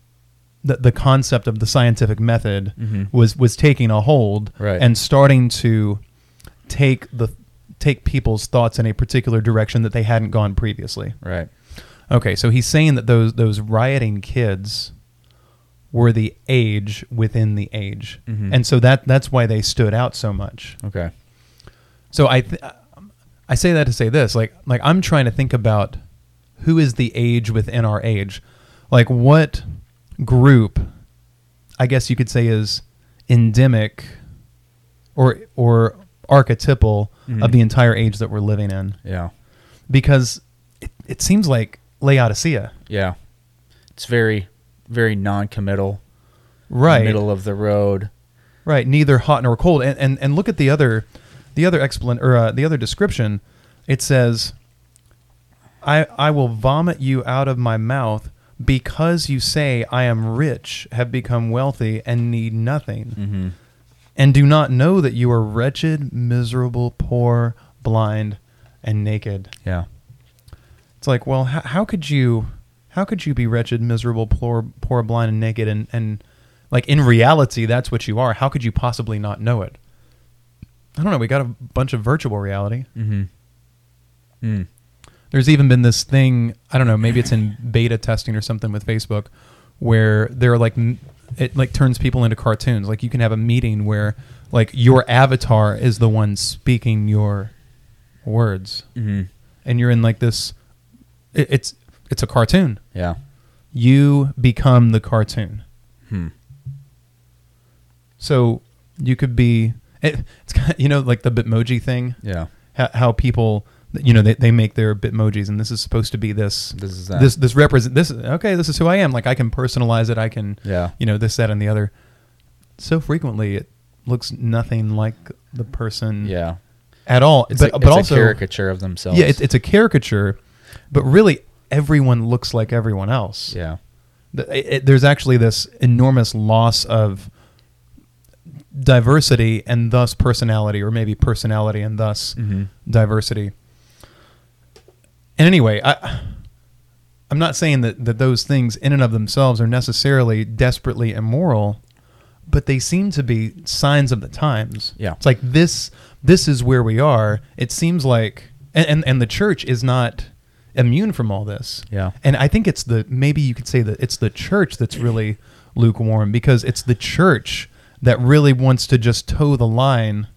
the the concept of the scientific method Mhm. was was taking a hold Right. and starting to take the take people's thoughts in a particular direction that they hadn't gone previously. Right. Okay, so he's saying that those those rioting kids were the age within the age, Mhm. and so that that's why they stood out so much. Okay. So I th- I say that to say this, like like I'm trying to think about who is the age within our age, like what group, I guess you could say is endemic, or or archetypal Mhm. of the entire age that we're living in, Yeah. because it, it seems like Laodicea, Yeah. It's very, very non-committal. right? Middle of the road. Right, neither hot nor cold. And and, and look at the other the other explan or uh, the other description. It says I I will vomit you out of my mouth because you say I am rich, have become wealthy and need nothing, Mm-hmm. and do not know that you are wretched, miserable, poor, blind, and naked. Yeah. It's like, well, how, how could you how could you be wretched, miserable, poor, poor, blind, and naked and and like in reality that's what you are. How could you possibly not know it? I don't know. We got a bunch of virtual reality. Mm-hmm. Mm. There's even been this thing, I don't know, maybe it's in beta testing or something with Facebook where they're like it like turns people into cartoons. Like you can have a meeting where like your avatar is the one speaking your words Mm-hmm. and you're in like this it, it's it's a cartoon. Yeah. you become the cartoon. Hmm. So you could be it, it's kind of, you know like the Bitmoji thing, Yeah. how, how people you know they, they make their Bitmojis and this is supposed to be this This is that. this this represent this okay this is who I am like I can personalize it I can Yeah. you know this that and the other. So frequently it looks nothing like the person Yeah. at all. It's but a, but it's also a caricature of themselves. yeah, it's, it's a caricature, but really everyone looks like everyone else. yeah. It- it- there's actually this enormous loss of diversity and thus personality, or maybe personality and thus Mm-hmm. diversity. And anyway, I, I'm not saying that, that those things in and of themselves are necessarily desperately immoral, but they seem to be signs of the times. Yeah. It's like this this is where we are. It seems like and, and, and the church is not immune from all this. Yeah. And I think it's the maybe you could say that it's the church that's really lukewarm because it's the church that really wants to just toe the line.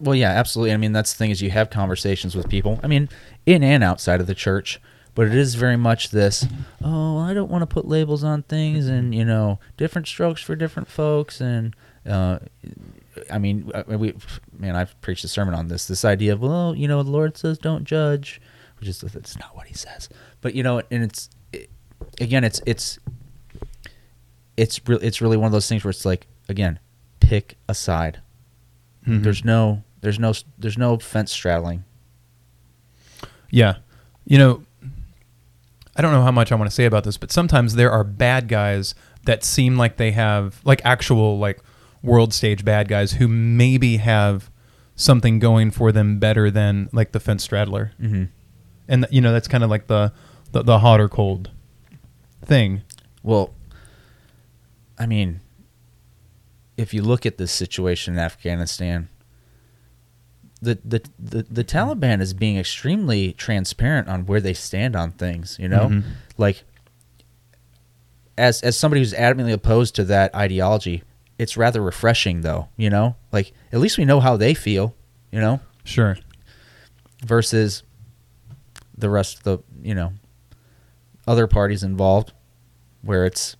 Well, yeah, absolutely. I mean, that's the thing is you have conversations with people. I mean, in and outside of the church, but it is very much this. Oh, I don't want to put labels on things, and you know, different strokes for different folks, and uh, I mean, uh, we, man, I've preached a sermon on this. This idea of well, you know, the Lord says don't judge, which is that's not what He says. But you know, and it's it, again, it's it's it's really it's really one of those things where it's like again, pick a side. Mm-hmm. There's no there's no there's no fence straddling. Yeah. You know, I don't know how much I want to say about this, but sometimes there are bad guys that seem like they have like actual like world stage bad guys who maybe have something going for them better than like the fence straddler. Mm-hmm. And you know, that's kind of like the, the the hot or cold thing. Well, I mean, if you look at this situation in Afghanistan, the, the the the Taliban is being extremely transparent on where they stand on things. You know, Mhm. like as as somebody who's adamantly opposed to that ideology, it's rather refreshing, though. You know, like at least we know how they feel. You know, Sure. versus the rest of the you know other parties involved where it's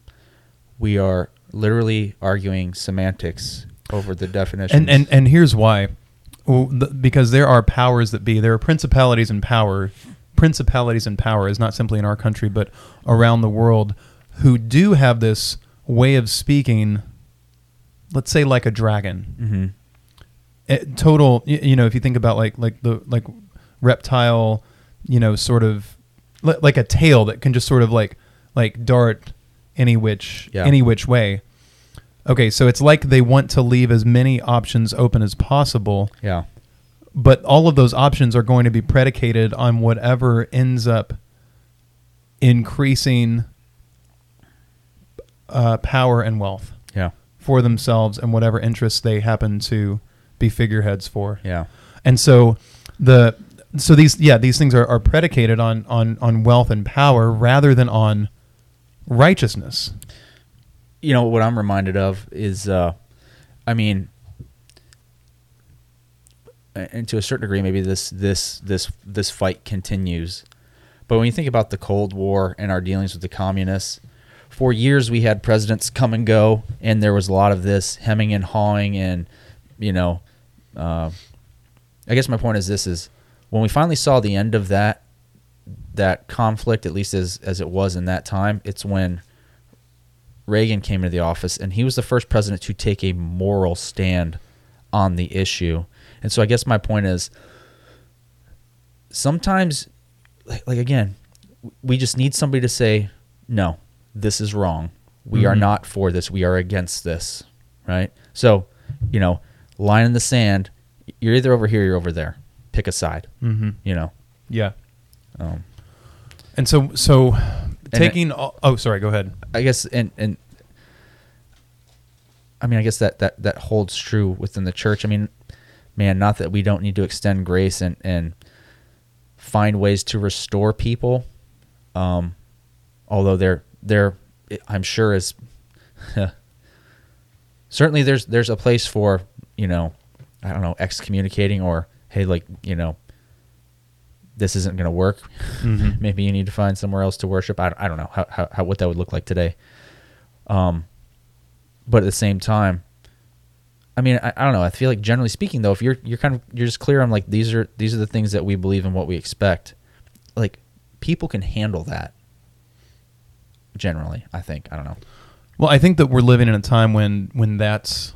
we are literally arguing semantics over the definition And and and here's why. Because there are powers that be. There are principalities and power. Principalities and power is not simply in our country, but around the world, who do have this way of speaking. Let's say like a dragon. hmm Eh, total. You know, if you think about like like the like reptile, you know, sort of like a tail that can just sort of like like dart any which Yeah. any which way. Okay, so it's like they want to leave as many options open as possible, yeah but all of those options are going to be predicated on whatever ends up increasing uh, power and wealth yeah for themselves and whatever interests they happen to be figureheads for. yeah And so the so these yeah these things are, are predicated on on on wealth and power rather than on righteousness. you know what i'm reminded of is uh i mean and to a certain degree maybe this this this this fight continues but when you think about the cold war and our dealings with the communists for years we had presidents come and go and there was a lot of this hemming and hawing and you know uh, i guess my point is this is when we finally saw the end of that that conflict at least as as it was in that time it's when Reagan came into the office, and he was the first president to take a moral stand on the issue. And so, I guess my point is, sometimes, like, like again, we just need somebody to say, "No, this is wrong. We are Mhm. not for this. We are against this." Right? So, you know, line in the sand. You're either over here, or you're over there. Pick a side. Mm-hmm. You know. Yeah. Um, And so so it- taking all, oh sorry go ahead. I guess and and I mean I guess that that that holds true within the church. I mean, man, not that we don't need to extend grace and and find ways to restore people. Um although there there I'm sure is <laughs> certainly there's there's a place for, you know, I don't know, excommunicating or hey like, you know, this isn't going to work. Mhm. Maybe you need to find somewhere else to worship. I, I don't know how, how, how what that would look like today. Um, but at the same time, I mean, I, I don't know. I feel like generally speaking, though, if you're you're kind of you're just clear on like these are these are the things that we believe and what we expect, like people can handle that. Generally, I think I don't know. Well, I think that we're living in a time when when that's.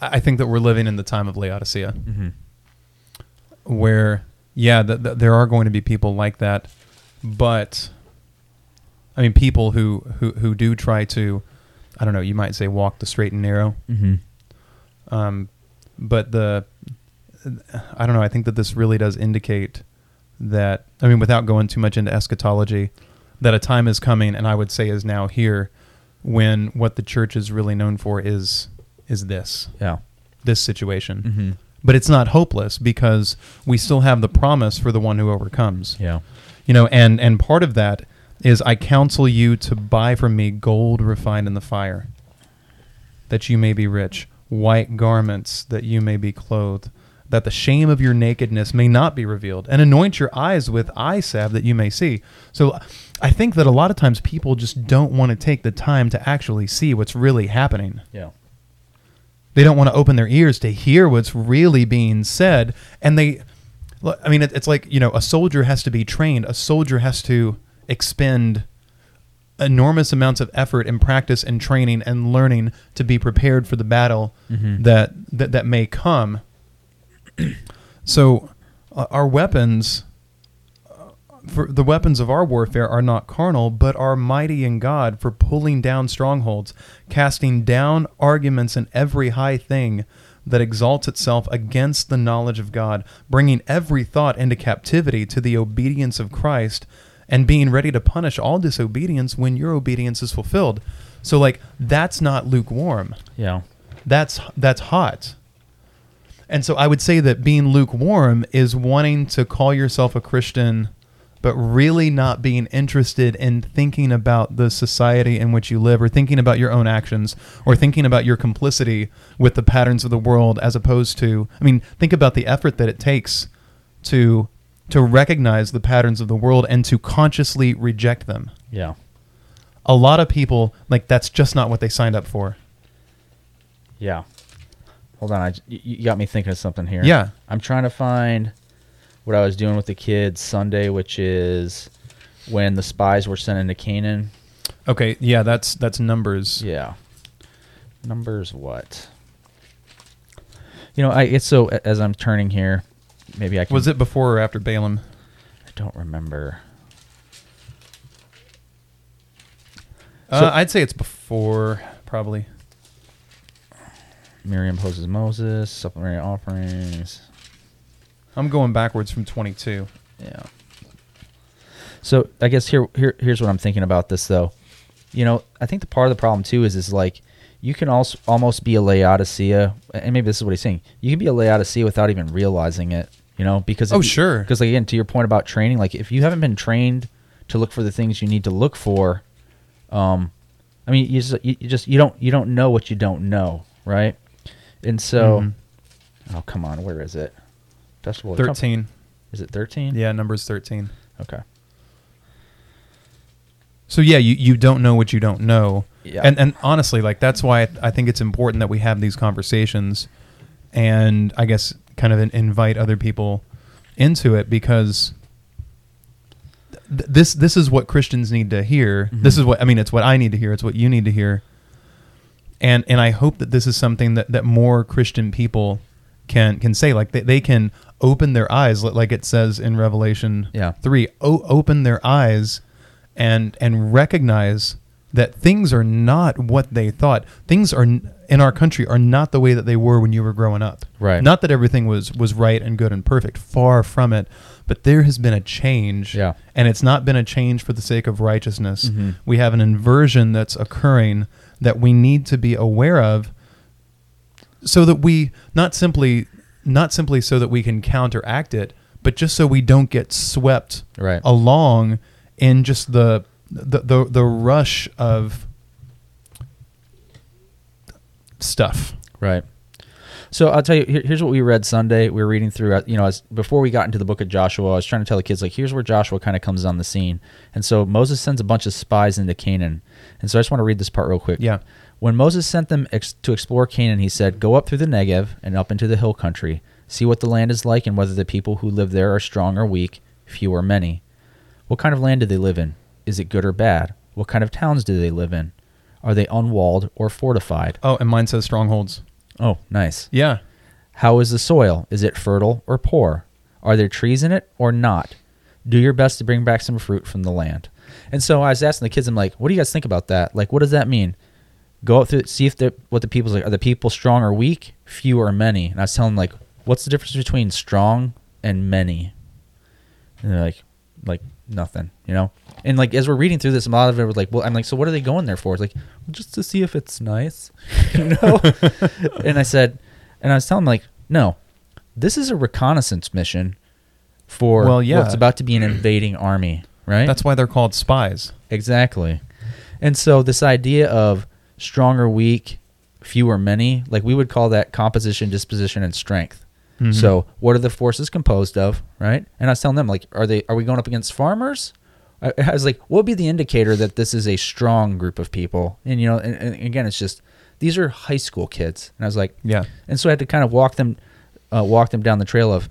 I think that we're living in the time of Laodicea, Mm-hmm. where yeah, th- th- there are going to be people like that, but I mean, people who who who do try to, I don't know, you might say walk the straight and narrow, Mm-hmm. um, but the I don't know. I think that this really does indicate that. I mean, without going too much into eschatology, that a time is coming, and I would say is now here, when what the church is really known for is is this Yeah. this situation. Mm-hmm. But it's not hopeless because we still have the promise for the one who overcomes. Yeah. You know, and and part of that is I counsel you to buy from me gold refined in the fire, that you may be rich, white garments that you may be clothed, that the shame of your nakedness may not be revealed, and anoint your eyes with eye salve that you may see. So I think that a lot of times people just don't want to take the time to actually see what's really happening. Yeah. They don't want to open their ears to hear what's really being said. And they, I mean, it's like, you know, a soldier has to be trained, a soldier has to expend enormous amounts of effort and practice and training and learning to be prepared for the battle Mhm. that, that that may come. <clears throat> so, uh, our weapons, for the weapons of our warfare are not carnal, but are mighty in God for pulling down strongholds, casting down arguments and every high thing that exalts itself against the knowledge of God, bringing every thought into captivity to the obedience of Christ, and being ready to punish all disobedience when your obedience is fulfilled. So, like, that's not lukewarm Yeah. that's that's hot. And so I would say that being lukewarm is wanting to call yourself a Christian but really not being interested in thinking about the society in which you live or thinking about your own actions or thinking about your complicity with the patterns of the world as opposed to I mean think about the effort that it takes to to recognize the patterns of the world and to consciously reject them. Yeah. A lot of people like that's just not what they signed up for. Yeah. Hold on, I you got me thinking of something here. Yeah. I'm trying to find what I was doing with the kids Sunday, which is when the spies were sent into Canaan. Okay, yeah, that's that's numbers. Yeah. Numbers what? You know, I it's so as I'm turning here, maybe I can. Was it before or after Balaam? I don't remember. Uh, So- I'd say it's before, probably. Miriam poses Moses, supplementary offerings. I'm going backwards from 22. Yeah. So I guess here, here here's what I'm thinking about this though. You know, I think the part of the problem too is is like you can also almost be a Laodicea, and maybe this is what he's saying. You can be a Laodicea without even realizing it. You know, because Oh, sure. Because like, again, to your point about training, like if you haven't been trained to look for the things you need to look for, um, I mean, you just you, you just you don't you don't know what you don't know, right? And so, Mhm. oh come on, where is it? Festival of Trumpets. 13. Is it thirteen? Yeah, numbers 13. Okay. So yeah, you, you don't know what you don't know. Yeah. And and honestly, like that's why I, I think it's important that we have these conversations and I guess kind of in, invite other people into it because th- this this is what Christians need to hear. This Mhm. is what I mean, it's what I need to hear, it's what you need to hear. And and I hope that this is something that, that more Christian people can can say like they, they can open their eyes like it says in Revelation Yeah. 3 o- open their eyes and and recognize that things are not what they thought. Things are n- in our country are not the way that they were when you were growing up. Right. Not that everything was was right and good and perfect, far from it, but there has been a change. Yeah. And it's not been a change for the sake of righteousness. Mhm. We have an inversion that's occurring that we need to be aware of so that we not simply not simply so that we can counteract it, but just so we don't get swept Right. along in just the the the, the rush of stuff. Right. So I'll tell you. Here, here's what we read Sunday. We were reading through. uh, You know, as before we got into the book of Joshua, I was trying to tell the kids like, here's where Joshua kind of comes on the scene. And so Moses sends a bunch of spies into Canaan. And so I just want to read this part real quick. Yeah. When Moses sent them ex- to explore Canaan, he said, "Go up through the Negev and up into the hill country. See what the land is like, and whether the people who live there are strong or weak, few or many. What kind of land do they live in? Is it good or bad? What kind of towns do they live in? Are they unwalled or fortified? Oh, and mine says strongholds. Oh, nice. Yeah. How is the soil? Is it fertile or poor? Are there trees in it or not? Do your best to bring back some fruit from the land. And so I was asking the kids, I'm like, what do you guys think about that? Like, what does that mean? Go out through, see if the what the people's like. Are the people strong or weak, few or many? And I was telling them like, what's the difference between strong and many? And they're like, like nothing, you know. And like as we're reading through this, a lot of it was like, well, I'm like, so what are they going there for? It's like, well, just to see if it's nice, <laughs> you know. <laughs> and I said, and I was telling them like, no, this is a reconnaissance mission for Well, yeah. what's about to be an invading army, right? That's why they're called spies. exactly. And so this idea of strong or weak, few or many, like we would call that composition, disposition, and strength. Mhm. So what are the forces composed of, right? And I was telling them like, are they are we going up against farmers? I, I was like, what would be the indicator that this is a strong group of people? And you know, and, and again, it's just these are high school kids, and I was like, Yeah. and so I had to kind of walk them, uh, walk them down the trail of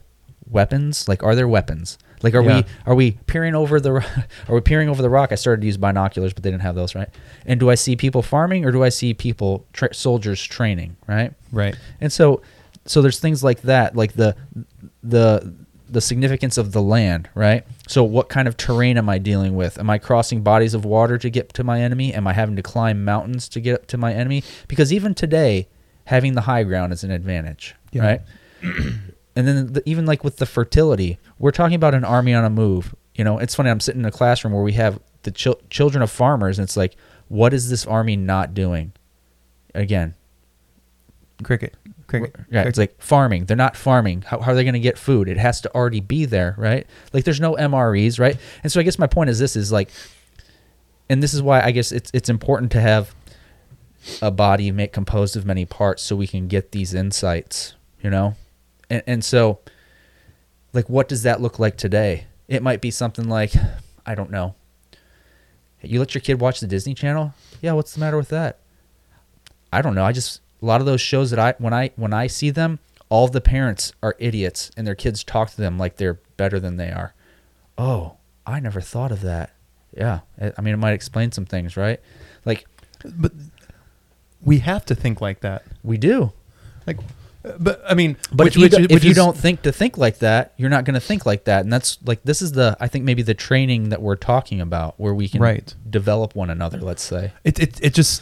weapons. Like, are there weapons? Like, are Yeah. we are we peering over the ro- <laughs> are we peering over the rock? I started to use binoculars, but they didn't have those, right? And do I see people farming or do I see people tra- soldiers training, right? Right. And so, so there's things like that, like the the the significance of the land, right? So, what kind of terrain am I dealing with? Am I crossing bodies of water to get to my enemy? Am I having to climb mountains to get up to my enemy? Because even today, having the high ground is an advantage, Yeah. right? <clears throat> and then the, even like with the fertility, we're talking about an army on a move. You know, it's funny. I'm sitting in a classroom where we have the chil- children of farmers, and it's like, what is this army not doing? Again, Cricket. Cricket. yeah, Cricket. it's like farming. They're not farming. How, how are they going to get food? It has to already be there, right? Like there's no MREs, right? And so I guess my point is this is like, and this is why I guess it's it's important to have a body make composed of many parts so we can get these insights, you know, and and so, like, what does that look like today? It might be something like, I don't know. You let your kid watch the Disney Channel? Yeah, what's the matter with that? I don't know. I just a lot of those shows that I when I when I see them, all the parents are idiots and their kids talk to them like they're better than they are. Oh, I never thought of that. Yeah, I mean it might explain some things, right? Like But we have to think like that. we do. Like, but I mean, But which- if you which- do, which if you is- don't think to think like that, you're not going to think like that, and that's like this is the I think maybe the training that we're talking about where we can Right. develop one another. Let's say. it it it just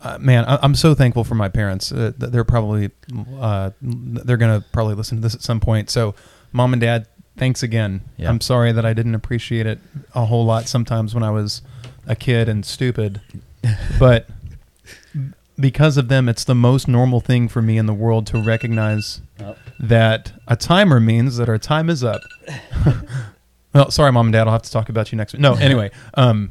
uh, man I, i'm so thankful for my parents uh, they're probably uh, they're gonna probably listen to this at some point so mom and dad thanks again Yeah. i'm sorry that i didn't appreciate it a whole lot sometimes when i was a kid and stupid <laughs> but because of them it's the most normal thing for me in the world to recognize that a timer means that our time is up <laughs> well sorry mom and dad i'll have to talk about you next week no <laughs> anyway um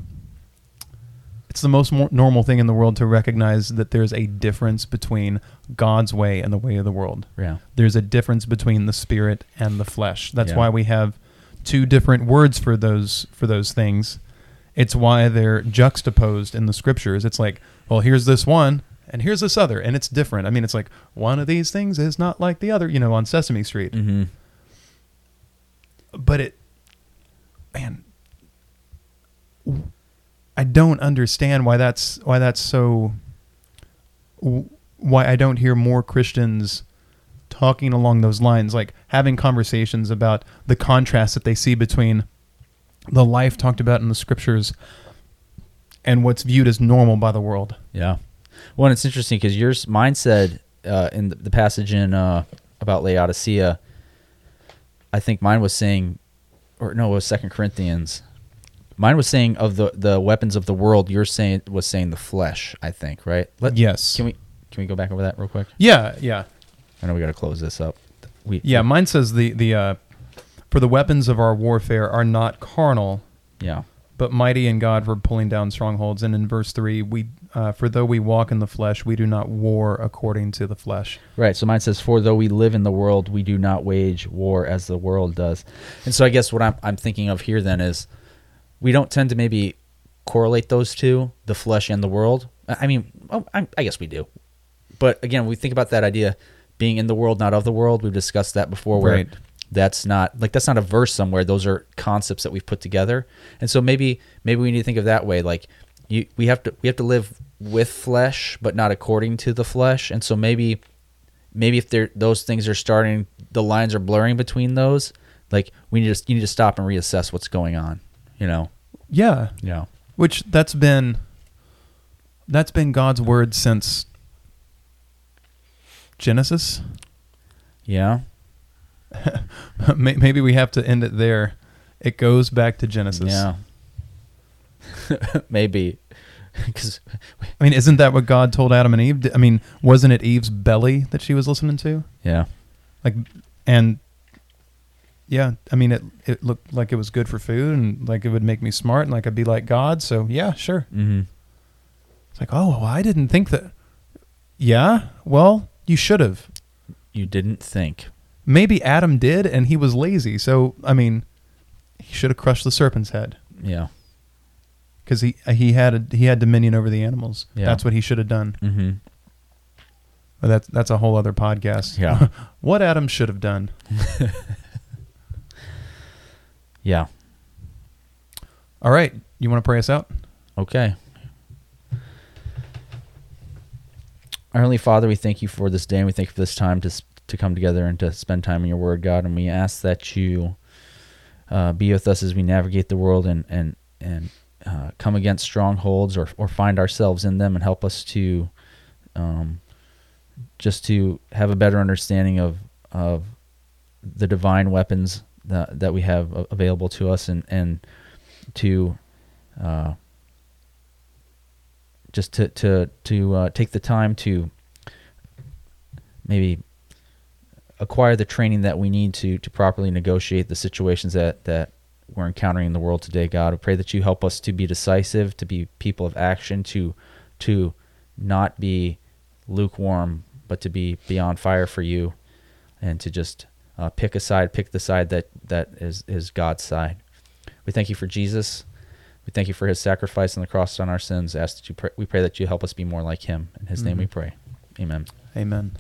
it's the most normal thing in the world to recognize that there's a difference between God's way and the way of the world. Yeah. There's a difference between the spirit and the flesh. That's Yeah. why we have two different words for those for those things. It's why they're juxtaposed in the scriptures. It's like, well, here's this one and here's this other and it's different. I mean, it's like one of these things is not like the other, you know, on Sesame Street. Mm-hmm. But it man I don't understand why that's why that's so why I don't hear more Christians talking along those lines like having conversations about the contrast that they see between the life talked about in the scriptures and what's viewed as normal by the world. Yeah. Well, and it's interesting because yours, mine said uh, in the, the passage in uh, about Laodicea. I think mine was saying, or no, it was Second Corinthians. Mine was saying of the the weapons of the world. Yours saying was saying the flesh. I think right. Let, Yes. Can we can we go back over that real quick? Yeah, yeah. I know we got to close this up. We Yeah, mine says the the uh for the weapons of our warfare are not carnal, yeah but mighty in God for pulling down strongholds. And in verse three, we uh, for though we walk in the flesh, we do not war according to the flesh. Right. So mine says, "For though we live in the world, we do not wage war as the world does." And so I guess what I'm I'm thinking of here then is, we don't tend to maybe correlate those two, the flesh and the world. I mean, oh, I, I guess we do, but again, we think about that idea being in the world, not of the world. We've discussed that before, where Right. That's not like that's not a verse somewhere. Those are concepts that we've put together, and so maybe maybe we need to think of that way. Like you, we have to we have to live with flesh, but not according to the flesh, and so maybe maybe if there those things are starting, the lines are blurring between those. Like we need to you need to stop and reassess what's going on. You know. Yeah, You know. which that's been that's been God's word since Genesis. Yeah. <laughs> <laughs> May- Maybe we have to end it there. It goes back to Genesis. Yeah. <laughs> maybe <laughs> because I mean, isn't that what God told Adam and Eve? I mean, wasn't it Eve's belly that she was listening to? yeah. Like, and yeah, I mean, it it looked like it was good for food and like it would make me smart and like I'd be like God. So yeah, sure. Mm-hmm. It's like, oh, well, I didn't think that. Yeah, well, you should have. You didn't think. Maybe Adam did, and he was lazy. So I mean, he should have crushed the serpent's head Yeah. because he he had a, he had dominion over the animals. Yeah. That's what he should have done. Mm-hmm. But that's that's a whole other podcast. Yeah. <laughs> what Adam should have done. <laughs> Yeah. All right, you want to pray us out? Okay. Our Heavenly Father, we thank you for this day and we thank you for this time to, to come together and to spend time in your word, God. And we ask that you uh, be with us as we navigate the world and, and, and uh, come against strongholds or, or find ourselves in them and help us to um, just to have a better understanding of, of the divine weapons that, that we have available to us and, and to uh, just to to to uh, take the time to maybe acquire the training that we need to to properly negotiate the situations that that we're encountering in the world today. God, I pray that you help us to be decisive, to be people of action, to to not be lukewarm, but to be beyond fire for you, and to just uh, pick a side, pick the side that that is is God's side. We thank you for Jesus. We thank you for his sacrifice on the cross on our sins. Ask that you pray, we pray that you help us be more like him. In his name we Mhm. pray. Amen. Amen.